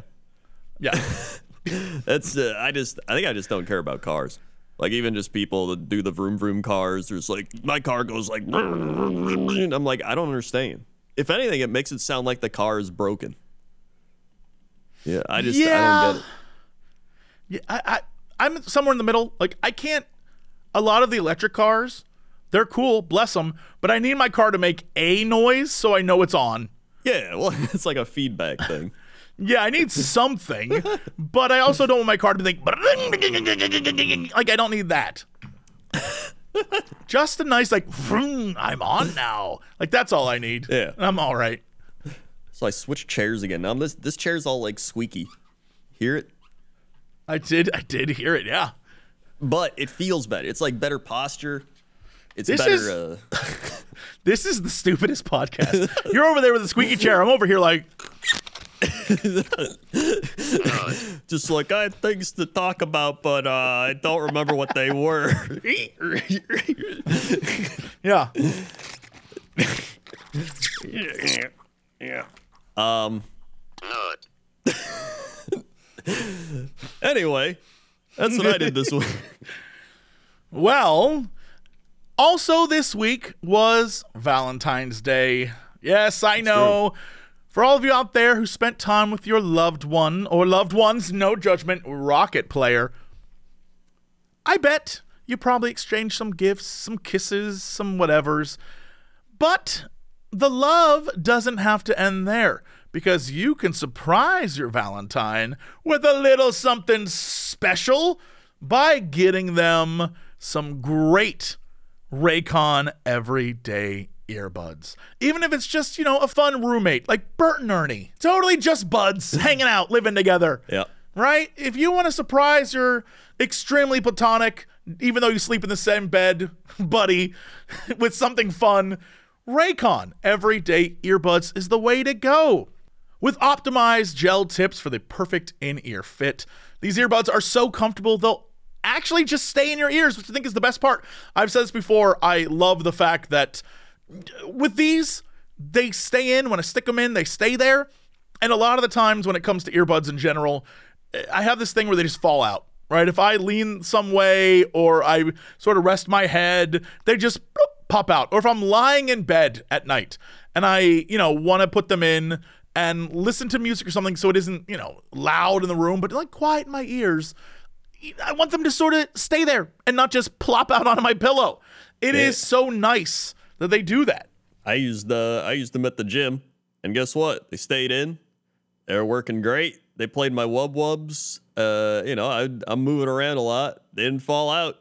Yeah. That's uh, I just I think I just don't care about cars. Like even just people that do the vroom vroom cars. There's like my car goes like. I'm like I don't understand. If anything, it makes it sound like the car is broken. Yeah, I just I don't get it. Yeah, I, I I'm somewhere in the middle. Like I can't. A lot of the electric cars, they're cool, bless them. But I need my car to make a noise so I know it's on. Yeah, well, it's like a feedback thing. Yeah, I need something, but I also don't want my car to be like like I don't need that. Just a nice like vroom, I'm on now. Like that's all I need. Yeah. I'm all right. So I switched chairs again. Now this this chair's all like squeaky. Hear it? I did I did hear it. Yeah. But it feels better. It's like better posture. It's This better. is- uh, This is the stupidest podcast. You're over there with the squeaky chair. I'm over here like just like I had things to talk about, but uh, I don't remember what they were. yeah. Yeah. Um. anyway, that's what I did this week. Well, also this week was Valentine's Day. Yes, I know. For all of you out there who spent time with your loved one or loved ones, no judgment, rocket player, I bet you probably exchanged some gifts, some kisses, some whatevers. But the love doesn't have to end there because you can surprise your Valentine with a little something special by getting them some great Raycon everyday earbuds. Even if it's just, you know, a fun roommate like Bert and Ernie. Totally just buds hanging out, living together Yeah. right? If you want to surprise your extremely platonic, even though you sleep in the same bed, buddy, with something fun, Raycon everyday earbuds is the way to go. With optimized gel tips for the perfect in ear fit, these earbuds are so comfortable they'll actually just stay in your ears, which I think is the best part. I've said this before. I love the fact that with these, they stay in. When I stick them in, they stay there. And a lot of the times when it comes to earbuds in general, I have this thing where they just fall out, right? If I lean some way or I sort of rest my head, they just pop out. Or if I'm lying in bed at night and I, you know, want to put them in and listen to music or something so it isn't, you know, loud in the room, but like quiet in my ears, I want them to sort of stay there and not just plop out onto my pillow. It is so nice that they do that. I used uh, I used them at the gym, and guess what? They stayed in. They were working great. They played my wub wubs. Uh, you know, I, I'm moving around a lot. They didn't fall out.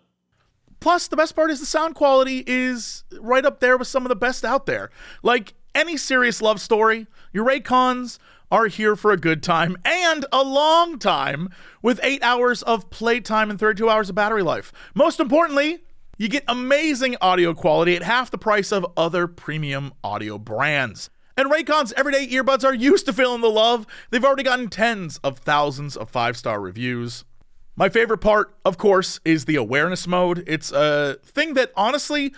Plus, the best part is the sound quality is right up there with some of the best out there. Like any serious love story, your Raycons are here for a good time and a long time with eight hours of playtime and 32 hours of battery life. Most importantly, you get amazing audio quality at half the price of other premium audio brands. And Raycon's everyday earbuds are used to feeling the love. They've already gotten tens of thousands of five star reviews. My favorite part, of course, is the awareness mode. It's a thing that honestly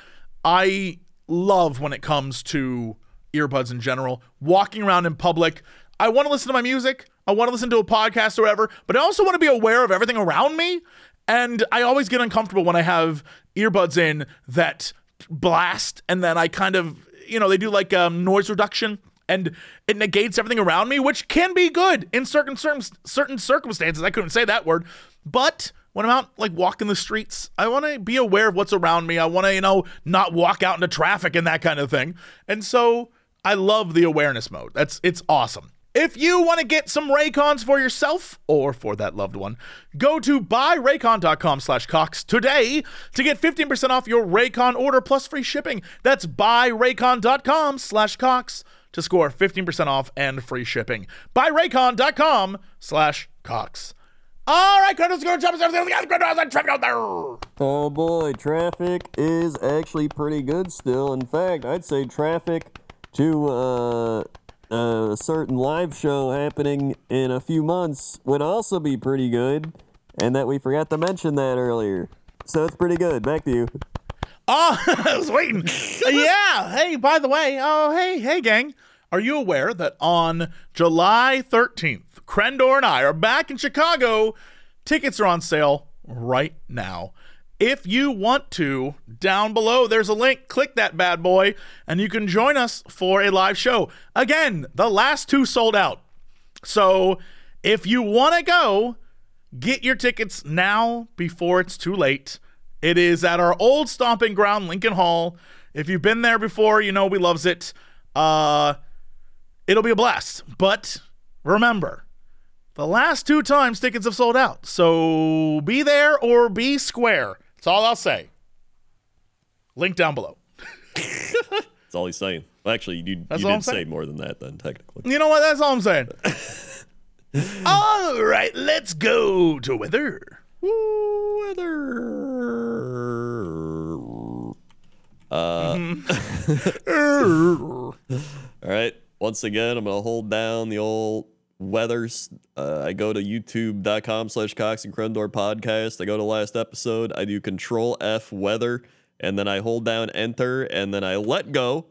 I love when it comes to earbuds in general. Walking around in public, I want to listen to my music, I want to listen to a podcast or whatever, but I also want to be aware of everything around me. And I always get uncomfortable when I have earbuds in that blast and then I kind of, you know, they do like um, noise reduction and it negates everything around me, which can be good in certain certain certain circumstances. I couldn't say that word, but when I'm out like walking the streets, I want to be aware of what's around me. I want to, you know, not walk out into traffic and that kind of thing. And so I love the awareness mode. That's it's awesome. If you want to get some Raycons for yourself or for that loved one, go to buyraycon.com slash Cox today to get 15% off your Raycon order plus free shipping. That's buyraycon.com slash Cox to score 15% off and free shipping. Buyraycon.com slash Cox. All right, credits, go, jump, traffic out there. Oh boy, traffic is actually pretty good still. In fact, I'd say traffic to uh, a certain live show happening in a few months would also be pretty good, and that we forgot to mention that earlier. So it's pretty good. Back to you. Oh, I was waiting. yeah. Hey, by the way, oh, hey, hey, gang. Are you aware that on July 13th, Crendor and I are back in Chicago? Tickets are on sale right now. If you want to, down below there's a link. Click that bad boy, and you can join us for a live show. Again, the last two sold out. So if you want to go, get your tickets now before it's too late. It is at our old stomping ground, Lincoln Hall. If you've been there before, you know we loves it. Uh, it'll be a blast. But remember, the last two times tickets have sold out. So be there or be square. That's all I'll say. Link down below. That's all he's saying. Well, actually, you, you did say more than that, then technically. You know what? That's all I'm saying. all right, let's go to weather. Weather. Uh, All right. Once again, I'm gonna hold down the old weathers. Uh, I go to youtube.com slash Cox and Crendor podcast. I go to last episode. I do control F weather, and then I hold down enter, and then I let go.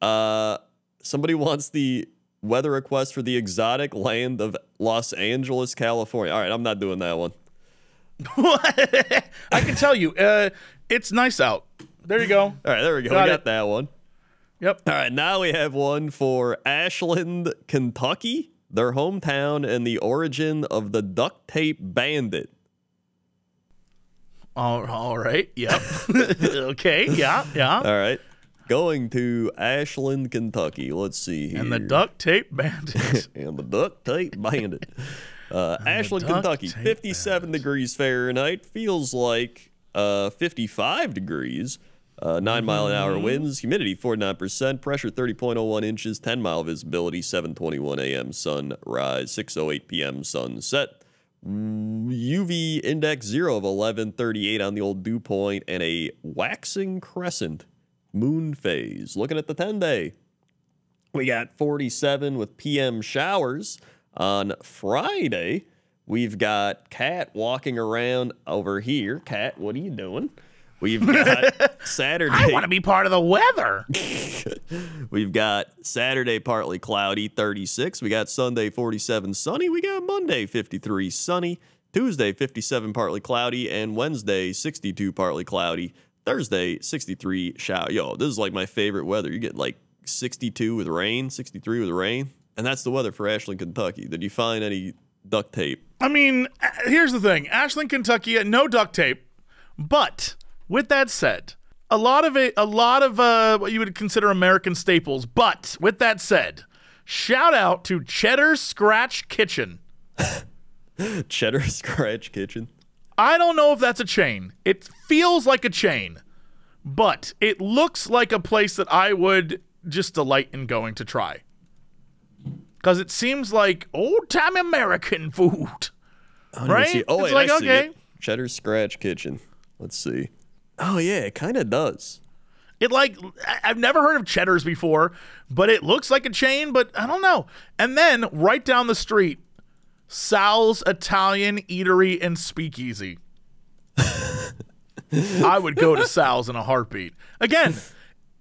Uh, somebody wants the weather request for the exotic land of Los Angeles, California. All right, I'm not doing that one. I can tell you, uh, it's nice out. There you go. All right, there we go. Got we got it. that one. Yep. All right, now we have one for Ashland, Kentucky, their hometown and the origin of the duct tape bandit. All, all right. Yep. okay. Yeah. Yeah. All right, going to Ashland, Kentucky. Let's see here. And the duct tape bandit. and the duct tape bandit. Uh, Ashland, Kentucky, tape 57 degrees Fahrenheit. Feels like uh, 55 degrees. Uh, 9 mile an hour winds, humidity 49%, pressure 30.01 inches, 10 mile visibility, 7:21 a.m. sunrise, 6:08 p.m. sunset. UV index 0 of 1138 on the old dew point and a waxing crescent moon phase. Looking at the 10 day. We got 47 with PM showers on Friday. We've got Cat walking around over here. Cat, what are you doing? We've got Saturday. I want to be part of the weather. We've got Saturday partly cloudy, 36. We got Sunday 47 sunny. We got Monday 53 sunny. Tuesday 57 partly cloudy and Wednesday 62 partly cloudy. Thursday 63 shower. Yo, this is like my favorite weather. You get like 62 with rain, 63 with rain, and that's the weather for Ashland, Kentucky. Did you find any duct tape? I mean, here's the thing Ashland, Kentucky, no duct tape. But with that said, a lot of it, a lot of uh, what you would consider American staples. But with that said, shout out to Cheddar Scratch Kitchen. Cheddar Scratch Kitchen. I don't know if that's a chain. It feels like a chain, but it looks like a place that I would just delight in going to try. Because it seems like old time American food. I don't even Right? Oh, It's like, I see okay. it. Cheddar Scratch Kitchen. Let's see. Oh yeah, it kind of does. It like I've never heard of Cheddar's before, but it looks like a chain, but I don't know. And then right down the street, Sal's Italian Eatery and Speakeasy. I would go to Sal's in a heartbeat. Again,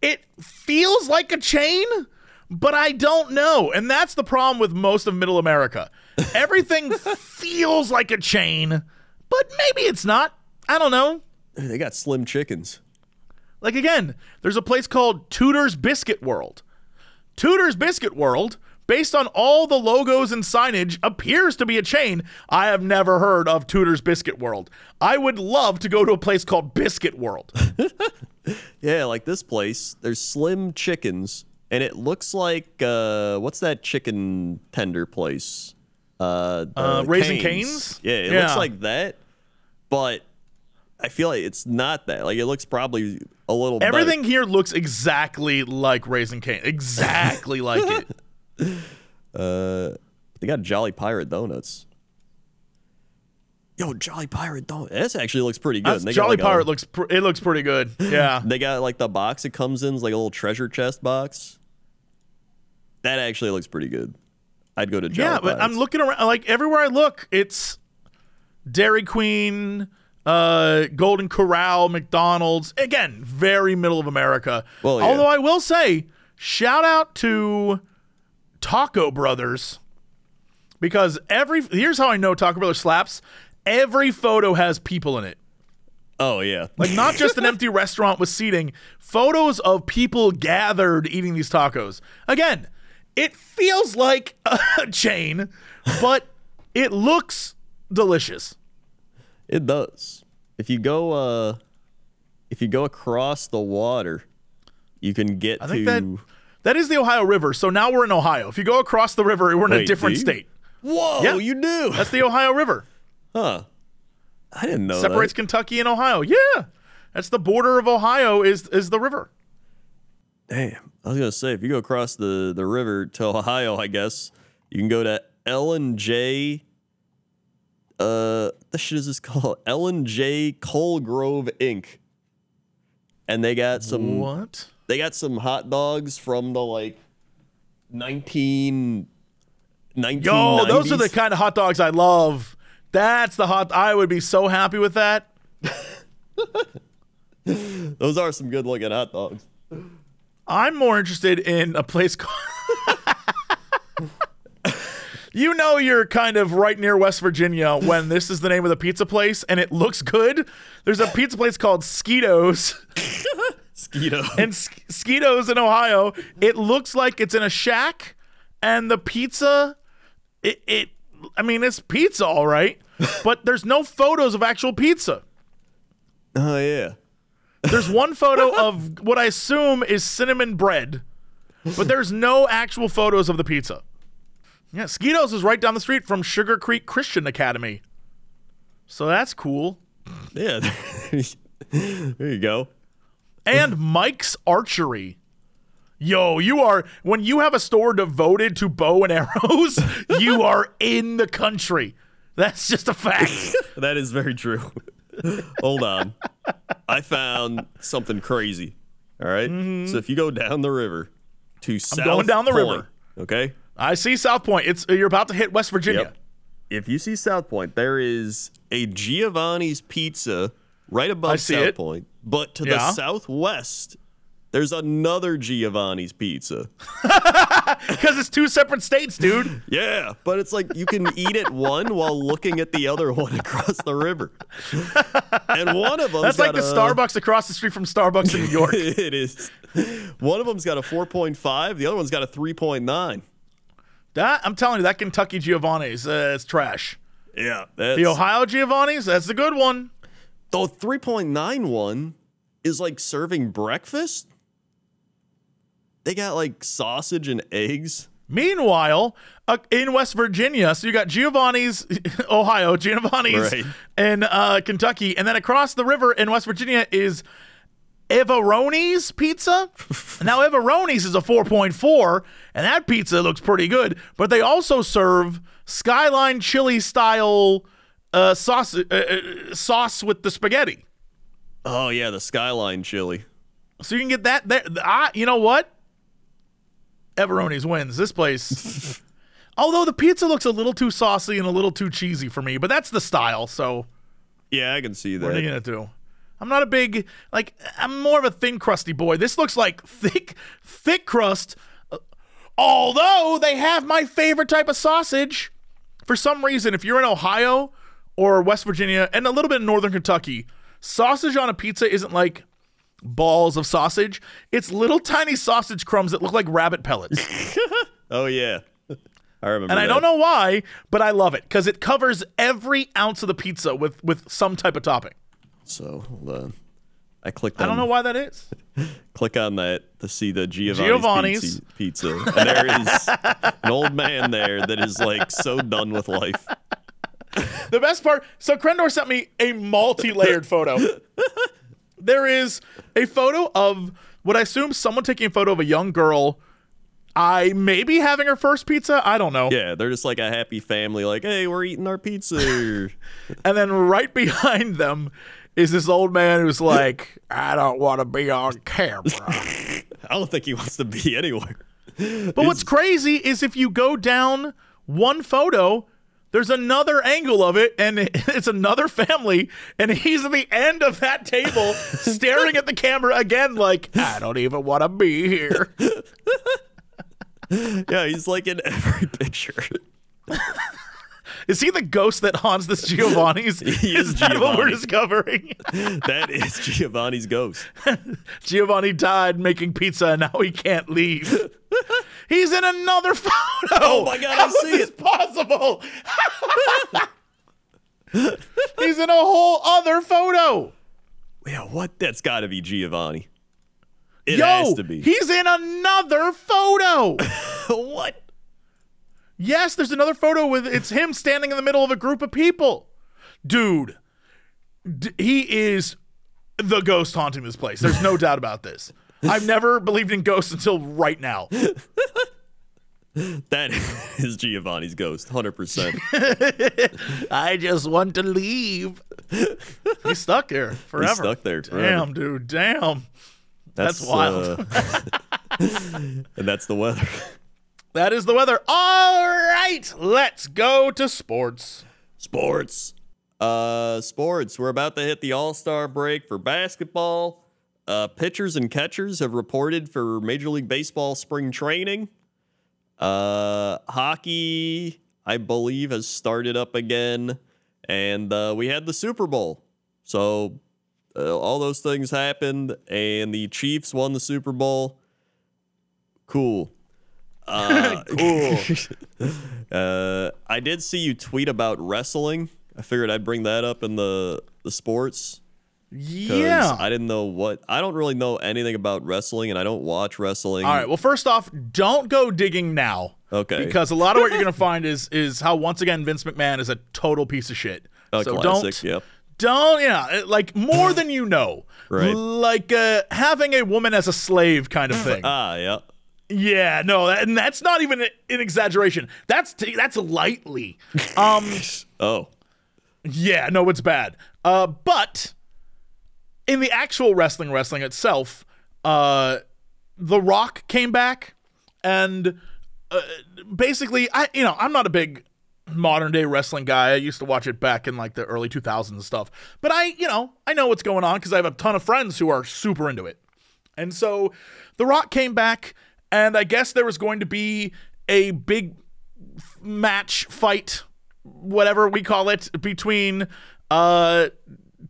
it feels like a chain, but I don't know. And that's the problem with most of middle America. Everything feels like a chain, but maybe it's not. I don't know. They got slim chickens. Like again, there's a place called Tudor's Biscuit World. Tudor's Biscuit World, based on all the logos and signage, appears to be a chain. I have never heard of Tudor's Biscuit World. I would love to go to a place called Biscuit World. Yeah, like this place. There's slim chickens, and it looks like uh, what's that chicken tender place? Uh, Uh, Raising Cane's? Yeah, it Yeah. looks like that, but I feel like it's not that. Like it looks probably a little. better. Everything here looks exactly like Raising Cane. Exactly like it. Uh, they got Jolly Pirate donuts. Yo, Jolly Pirate donut. This actually looks pretty good. They got, Jolly like, a- Pirate looks pr- it looks pretty good. Yeah. They got like the box it comes in is like a little treasure chest box. That actually looks pretty good. I'd go to Jolly Yeah, but I'm looking around. Like everywhere I look, it's Dairy Queen, uh, Golden Corral, McDonald's. Again, very middle of America. Well, yeah. Although I will say, shout out to Taco Brothers because every here's how I know Taco Brothers slaps. Every photo has people in it. Oh yeah. Like not just an empty restaurant with seating, photos of people gathered eating these tacos. Again, it feels like a chain, but it looks delicious. It does. If you go uh if you go across the water, you can get I think to that that is the Ohio River. So now we're in Ohio. If you go across the river, we're in a different state. Whoa, Yeah. you do. That's the Ohio River. huh. I didn't know Separates that. Kentucky and Ohio. Yeah. That's the border of Ohio is is the river. Damn. I was gonna say if you go across the, the river to Ohio, I guess, you can go to Ellen J. Uh the shit is this called? Ellen J. Coal Grove Inc. And they got some What? they got some hot dogs from the like 19 1990s. Yo, those are the kind of hot dogs I love. That's the hot I would be so happy with that. those are some good looking hot dogs. I'm more interested in a place called. you know, you're kind of right near West Virginia when this is the name of the pizza place and it looks good. There's a pizza place called Skeetos Skeetos. and Sk- Skeetos in Ohio. It looks like it's in a shack and the pizza, it, it I mean, it's pizza, all right, but there's no photos of actual pizza. oh yeah. There's one photo of what I assume is cinnamon bread, but there's no actual photos of the pizza. Yeah, Skeetos is right down the street from Sugar Creek Christian Academy. So that's cool. Yeah. there you go. And Mike's Archery. Yo, you are, when you have a store devoted to bow and arrows, you are in the country. That's just a fact. That is very true. Hold on. I found something crazy. All right? So if you go down the river to South Mm-hmm. going down the Point, river. Okay? I see South Point. It's you're about to hit West Virginia. Yep. If you see South Point, there is a Giovanni's Pizza right above I see South it. Point. But to Yeah. the southwest, there's another Giovanni's Pizza. Because it's two separate states, dude. Yeah, but it's like you can eat at one while looking at the other one across the river. And one of them That's like the Starbucks across the street from Starbucks in New York. it is. One of them's got a 4.5, the other one's got a 3.9. That I'm telling you, that Kentucky Giovanni's, uh, it's trash. Yeah, that's The Ohio Giovanni's, that's the good one. the three point nine one is like serving breakfast. They got like sausage and eggs. Meanwhile, uh, in West Virginia, so you got Giovanni's, Ohio, Giovanni's Right. in uh, Kentucky, and then across the river in West Virginia is Everoni's Pizza. now, Everoni's is a 4.4, and that pizza looks pretty good, but they also serve Skyline chili style uh, sauce, uh, uh, sauce with the spaghetti. Oh yeah, the skyline chili. So you can get that there. Ah, you know what? Everoni's wins this place. Although the pizza looks a little too saucy and a little too cheesy for me, but that's the style. So Yeah, I can see that. what are you gonna do? I'm not a big like. I'm more of a thin crusty boy. This looks like thick, thick crust. Uh, Although they have my favorite type of sausage. For some reason, if you're in Ohio or West Virginia and a little bit in Northern Kentucky, sausage on a pizza isn't like balls of sausage. It's little tiny sausage crumbs that look like rabbit pellets. Oh yeah, I remember. And I don't know why, but I love it because it covers every ounce of the pizza with with some type of topping. So. I clicked. I don't know why that is. Click on that to see the Giovanni's, Giovanni's. Pizza, pizza. and there is an old man there that is like so done with life. The best part, so Crendor sent me a multi-layered photo. There is a photo of what I assume someone taking a photo of a young girl. I maybe having her first pizza. I don't know. Yeah, they're just like a happy family. Like, hey, we're eating our pizza. And then right behind them is this old man who's like, I don't want to be on camera. I don't think he wants to be anywhere. But what's crazy is if you go down one photo, there's another angle of it, and it's another family, and he's at the end of that table staring at the camera again, like, I don't even want to be here. Yeah, he's like in every picture. Is he the ghost that haunts this Giovanni's? He is that what we're discovering? that is Giovanni's ghost. Giovanni died making pizza, and now he can't leave. He's in another photo. Oh my God, I see is this it. possible? He's in a whole other photo. Yeah, what? That's got to be Giovanni. It Yo, has to be. he's in another photo. what? Yes, there's another photo with it's him standing in the middle of a group of people. Dude, d- he is the ghost haunting this place. There's no doubt about this. I've never believed in ghosts until right now. That is Giovanni's ghost, 100%. I just want to leave. He's stuck there forever. stuck there forever. Damn, dude. Damn. That's wild. uh, and that's the weather. That is the weather. All right, let's go to sports. Sports. Uh, sports. We're about to hit the All Star break for basketball. Uh, pitchers and catchers have reported for Major League Baseball spring training. Uh, hockey, I believe, has started up again, and uh, we had the Super Bowl. So uh, all those things happened, and the Chiefs won the Super Bowl. Cool. Uh, Cool. uh, I did see you tweet about wrestling. I figured I'd bring that up in the the sports. yeah. I didn't know what. I don't really know anything about wrestling, and I don't watch wrestling. All right. Well, first off, don't go digging now. Okay. Because a lot of what you're gonna find is is how once again Vince McMahon is a total piece of shit. A so classic, don't yep. don't yeah like more than you know. Right. Like uh, having a woman as a slave kind of thing. Ah, yeah. Yeah, no, that, and that's not even an exaggeration. That's t- that's lightly. Um, Oh, yeah, no, it's bad. Uh, but in the actual wrestling, wrestling itself, uh, The Rock came back, and uh, basically, I you know I'm not a big modern day wrestling guy. I used to watch it back in like the early 2000s and stuff. But I, you know, I know what's going on because I have a ton of friends who are super into it. And so The Rock came back, and I guess there was going to be a big match fight, whatever we call it, between uh,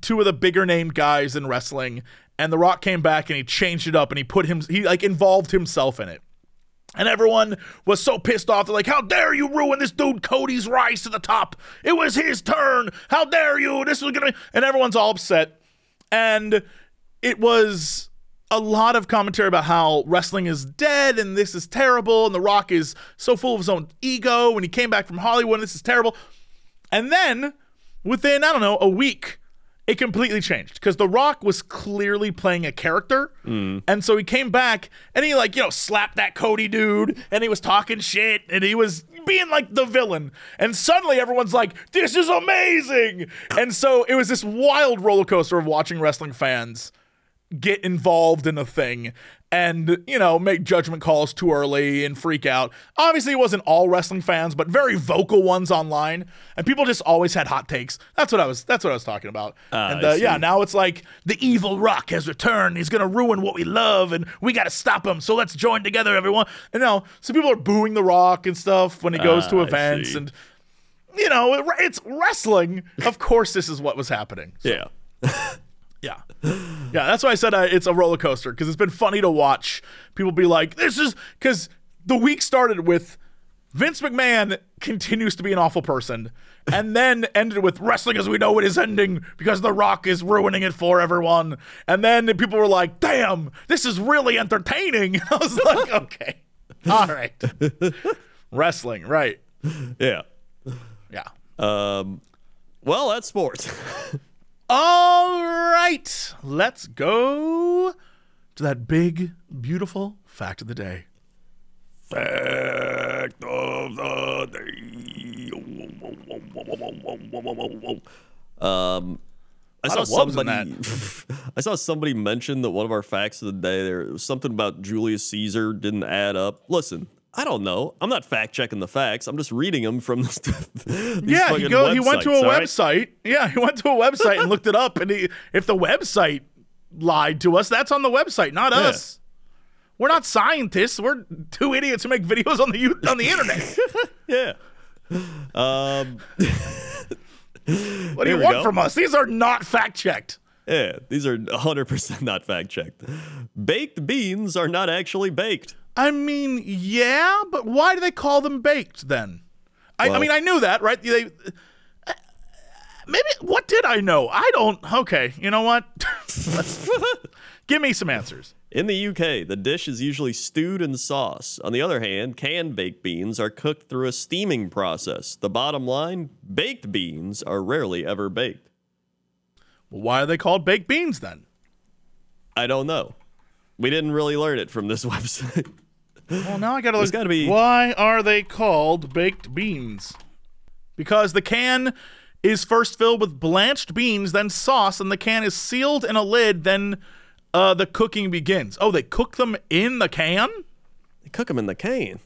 two of the bigger named guys in wrestling. And The Rock came back and he changed it up and he put him, he like involved himself in it. And everyone was so pissed off. They're like, How dare you ruin this dude Cody's rise to the top? It was his turn. How dare you? This was going to. be. And everyone's all upset. And it was a lot of commentary about how wrestling is dead and this is terrible. And The Rock is so full of his own ego. When he came back from Hollywood, and this is terrible. And then within, I don't know, a week, it completely changed because The Rock was clearly playing a character. Mm. And so he came back and he, like, you know, slapped that Cody dude and he was talking shit and he was being like the villain. And suddenly everyone's like, this is amazing. And so it was this wild roller coaster of watching wrestling fans get involved in a thing and you know make judgment calls too early and freak out. Obviously it wasn't all wrestling fans but very vocal ones online. And people just always had hot takes. That's what i was that's what i was talking about. Ah, and uh, yeah now it's like the evil rock has returned. He's gonna ruin what we love and we gotta stop him. So let's join together everyone. And know, so people are booing the rock and stuff when he goes Ah, to events and you know it- it's wrestling. Of course this is what was happening. Yeah. yeah. Yeah, that's why I said uh, it's a roller coaster because it's been funny to watch people be like, this is because the week started with Vince McMahon continues to be an awful person and then ended with wrestling as we know it is ending because The Rock is ruining it for everyone. And then people were like, damn, this is really entertaining. I was like, okay, all right. wrestling, right. Yeah. Yeah. Um, well, that's sports. All right, let's go to that big, beautiful fact of the day. Fact of the day. Um, I saw of wubs in somebody. I saw somebody mention that one of our facts of the day there was something about Julius Caesar didn't add up. Listen, I don't know. I'm not fact checking the facts. I'm just reading them from this. these Yeah, he go. He went to a right? website. Yeah, he went to a website and looked it up. And he, if the website lied to us, that's on the website, not us. We're not scientists. We're two idiots who make videos on the on the internet. Yeah. Um, What do you want go. from us? These are not fact checked. Yeah. These are 100% not fact checked. Baked beans are not actually baked. I mean, yeah, but why do they call them baked then? I, I mean, I knew that, right? They maybe what did I know? I don't. Okay, you know what? Give me some answers. In the UK, the dish is usually stewed in sauce. On the other hand, canned baked beans are cooked through a steaming process. The bottom line baked beans are rarely ever baked. Why are they called baked beans then? I don't know. We didn't really learn it from this website. Well, now I gotta look. Gotta be- Why are they called baked beans? Because the can is first filled with blanched beans, then sauce, and the can is sealed in a lid. Then uh, the cooking begins. Oh, they cook them in the can, they cook them in the can.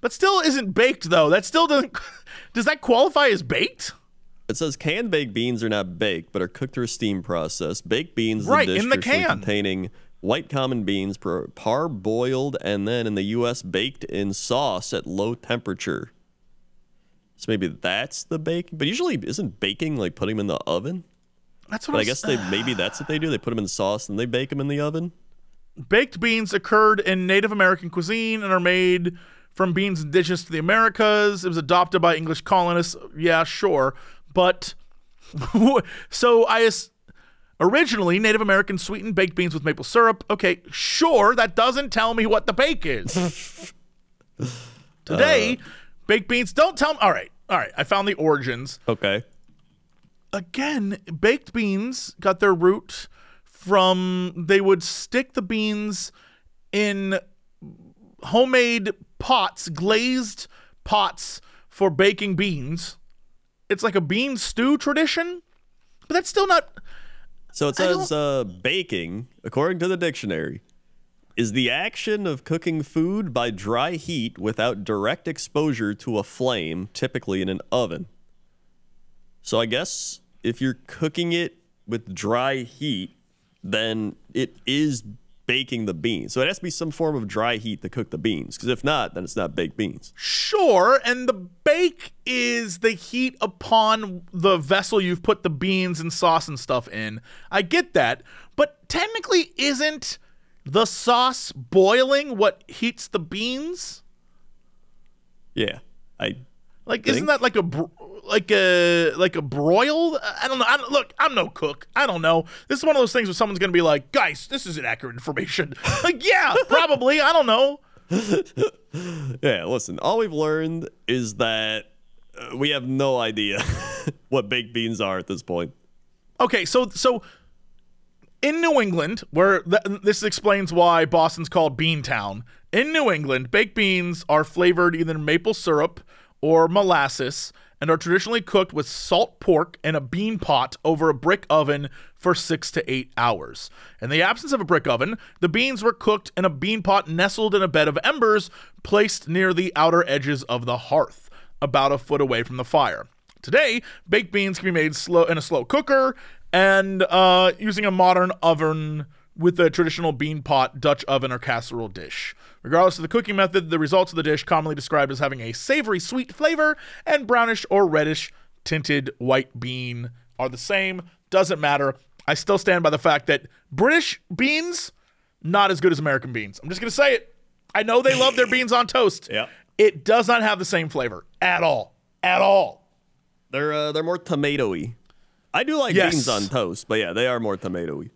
but still isn't baked though. That still doesn't. Does that qualify as baked? It says canned baked beans are not baked, but are cooked through a steam process. Baked beans Right, in the can. containing white common beans, parboiled, and then in the U.S. baked in sauce at low temperature. So maybe that's the baking. But usually, isn't baking like putting them in the oven? That's what But I guess they maybe that's what they do. They put them in sauce and they bake them in the oven. Baked beans occurred in Native American cuisine and are made from beans indigenous to the Americas. It was adopted by English colonists. Yeah, sure. But so I originally Native Americans sweetened baked beans with maple syrup. Okay, sure, that doesn't tell me what the bake is. Today, uh. baked beans don't tell me. All right. All right, I found the origins Okay. again, baked beans got their root from they would stick the beans in homemade pots, glazed pots for baking beans. It's like a bean stew tradition, but that's still not. So it says uh, baking, according to the dictionary, is the action of cooking food by dry heat without direct exposure to a flame, typically in an oven. So I guess if you're cooking it with dry heat, then it is baking the beans. So it has to be some form of dry heat to cook the beans, because if not, then it's not baked beans. Sure, and the bake is the heat upon the vessel you've put the beans and sauce and stuff in. I get that, but technically, isn't the sauce boiling what heats the beans? Yeah, I Like, isn't that like a br- like a like a broil? I don't know. I don't, look, I'm no cook. I don't know. This is one of those things where someone's gonna be like, "Guys, this isn't accurate information." like, yeah, probably. I don't know. Yeah, listen, all we've learned is that uh, we have no idea what baked beans are at this point. Okay, so so in New England, where th- this explains why Boston's called Bean Town. In New England, baked beans are flavored either maple syrup or molasses and are traditionally cooked with salt pork in a bean pot over a brick oven for 6 to 8 hours. In the absence of a brick oven, the beans were cooked in a bean pot nestled in a bed of embers placed near the outer edges of the hearth, about a foot away from the fire. Today, baked beans can be made slow in a slow cooker and uh, using a modern oven with a traditional bean pot, Dutch oven, or casserole dish. Regardless of the cooking method, the results of the dish, commonly described as having a savory sweet flavor and brownish or reddish tinted white bean, are the same. Doesn't matter. I still stand by the fact that British beans, not as good as American beans. I'm just going to say it. I know they love their beans on toast. Yep. It does not have the same flavor at all. At all. They're uh, they're more tomatoey. I do like Yes. beans on toast, but yeah, they are more tomatoey.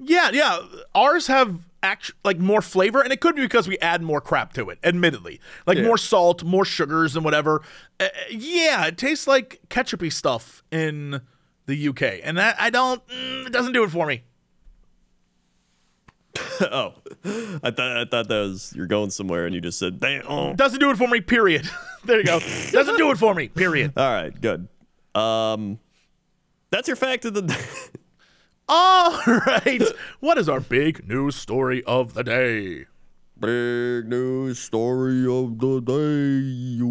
Yeah, yeah. Ours have act- like more flavor, and it could be because we add more crap to it. Admittedly, like Yeah. more salt, more sugars, and whatever. Uh, yeah, it tastes like ketchupy stuff in the UK, and that I don't. Mm, it doesn't do it for me. oh, I thought I thought that was you're going somewhere, and you just said, "Damn." oh." Doesn't do it for me. Period. there you go. doesn't do it for me. Period. All right, good. Um, That's your fact of the. All right. what is our big news story of the day? Big news story of the day.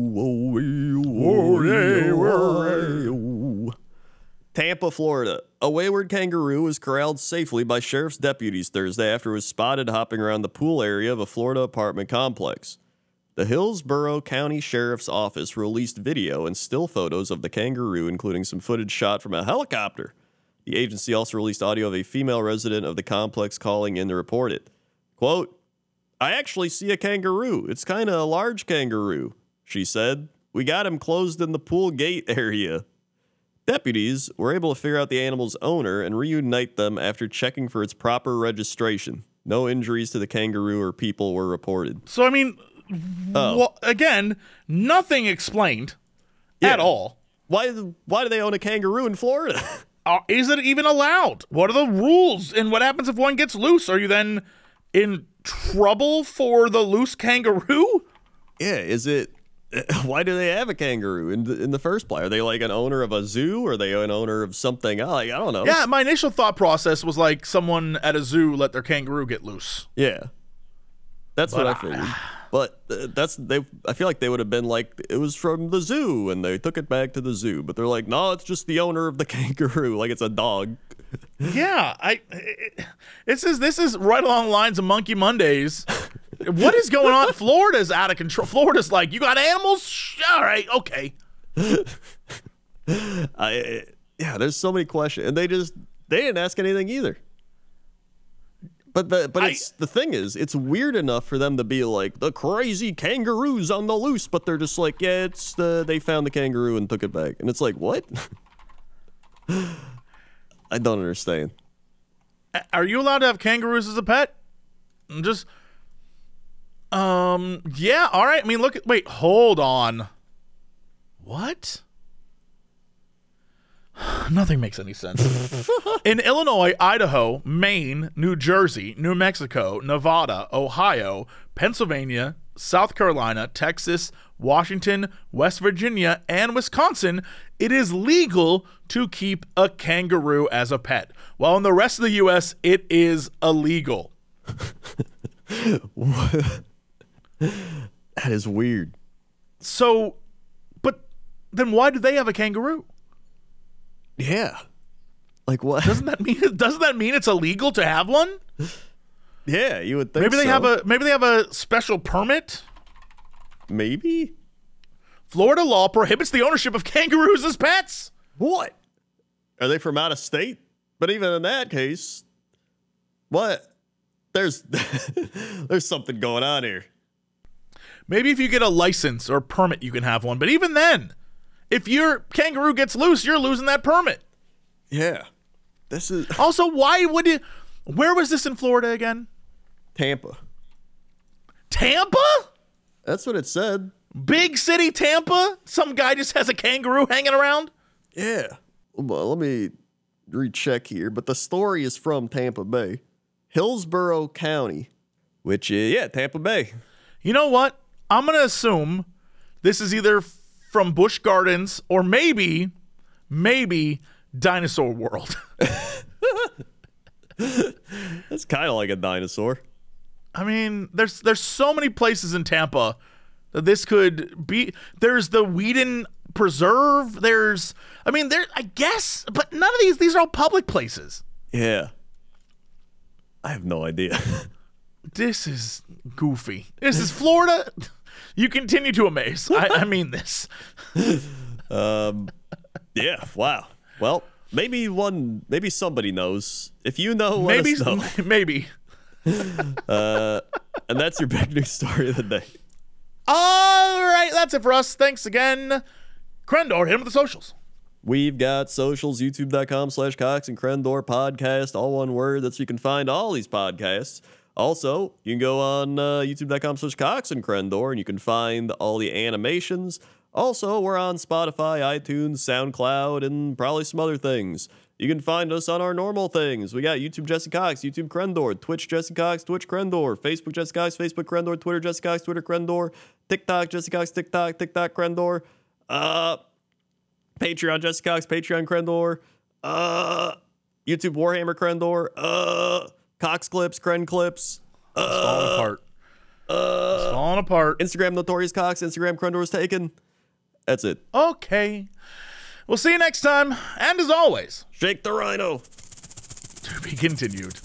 Tampa, Florida. A wayward kangaroo was corralled safely by sheriff's deputies Thursday after it was spotted hopping around the pool area of a Florida apartment complex. The Hillsborough County Sheriff's Office released video and still photos of the kangaroo, including some footage shot from a helicopter. The agency also released audio of a female resident of the complex calling in to report it. Quote, I actually see a kangaroo. It's kind of a large kangaroo, she said. We got him closed in the pool gate area. Deputies were able to figure out the animal's owner and reunite them after checking for its proper registration. No injuries to the kangaroo or people were reported. So, I mean, Oh. wha- again, nothing explained at all. Why, why do they own a kangaroo in Florida? Is it even allowed? What are the rules? And what happens if one gets loose? Are you then in trouble for the loose kangaroo? yeah, is it. Why do they have a kangaroo in the, in the first place? Are they like an owner of a zoo? Or are they an owner of something? Like, I don't know. Yeah, my initial thought process was like someone at a zoo let their kangaroo get loose. Yeah. That's what I But figured. But that's they. I feel like they would have been like it was from the zoo, and they took it back to the zoo. But they're like, no, it's just the owner of the kangaroo, like it's a dog. Yeah, I. It, this is this is right along the lines of Monkey Mondays. what is going on? Florida's out of control. Florida's like, you got animals? All right, okay. I yeah, there's so many questions, and they just they didn't ask anything either. But the but I- it's the thing is, it's weird enough for them to be like the crazy kangaroos on the loose, but they're just like, yeah, it's the they found the kangaroo and took it back, and it's like what? I don't understand. Are you allowed to have kangaroos as a pet? I'm Just, um, yeah. All right. I mean, look at. Wait, hold on. What? Nothing makes any sense. In Illinois, Idaho, Maine, New Jersey, New Mexico, Nevada, Ohio, Pennsylvania, South Carolina, Texas, Washington, West Virginia, and Wisconsin, it is legal to keep a kangaroo as a pet. While in the rest of the U.S., it is illegal. That is weird. So, but then why do they have a kangaroo? Yeah. Like what? Doesn't that mean doesn't that mean it's illegal to have one? yeah, you would think. Maybe they so. have a maybe they have a special permit. maybe. Florida law prohibits the ownership of kangaroos as pets. What? Are they from out of state? But even in that case, what? There's there's something going on here. Maybe if you get a license or permit, you can have one. But even then, if your kangaroo gets loose, you're losing that permit. Yeah. This is Also, why would it? Where was this in Florida again? Tampa. Tampa? That's what it said. Big city Tampa? Some guy just has a kangaroo hanging around? Yeah. Well, let me recheck here, but the story is from Tampa Bay, Hillsborough County, which is yeah, Tampa Bay. You know what? I'm going to assume this is either from Busch Gardens or maybe, maybe Dinosaur World. That's kind of like a dinosaur. I mean, there's there's so many places in Tampa that this could be. There's the Weedon Preserve. There's, I mean, there. I guess, but none of these. These are all public places. Yeah. I have no idea. This is goofy. This is Florida. You continue to amaze. I, I mean this. Um, yeah. Wow. Well, maybe one, maybe somebody knows. If you know, let Maybe, us know. maybe. Uh, and that's your big news story of the day. All right, that's it for us. Thanks again, Crendor. Hit him with the socials. We've got socials, youtube.com slash Cox and Crendor podcast, all one word. That's where you can find all these podcasts. Also, you can go on uh, youtube.com slash Cox and Crendor and you can find all the animations. Also, we're on Spotify, iTunes, SoundCloud, and probably some other things. You can find us on our normal things. We got YouTube Jesse Cox, YouTube Crendor, Twitch Jesse Cox, Twitch Crendor, Facebook Jesse Cox, Facebook Crendor, Twitter Jesse Cox, Twitter Crendor, TikTok Jesse Cox, TikTok, TikTok Crendor. Uh, Patreon Jesse Cox, Patreon Crendor. Uh, YouTube Warhammer Crendor. Uh, Cox clips, Kren clips. It's falling uh, apart. Uh, it's falling apart. Instagram Notorious Cox. Instagram Crendor's taken. That's it. Okay. We'll see you next time. And as always, Shake the rhino. to be continued.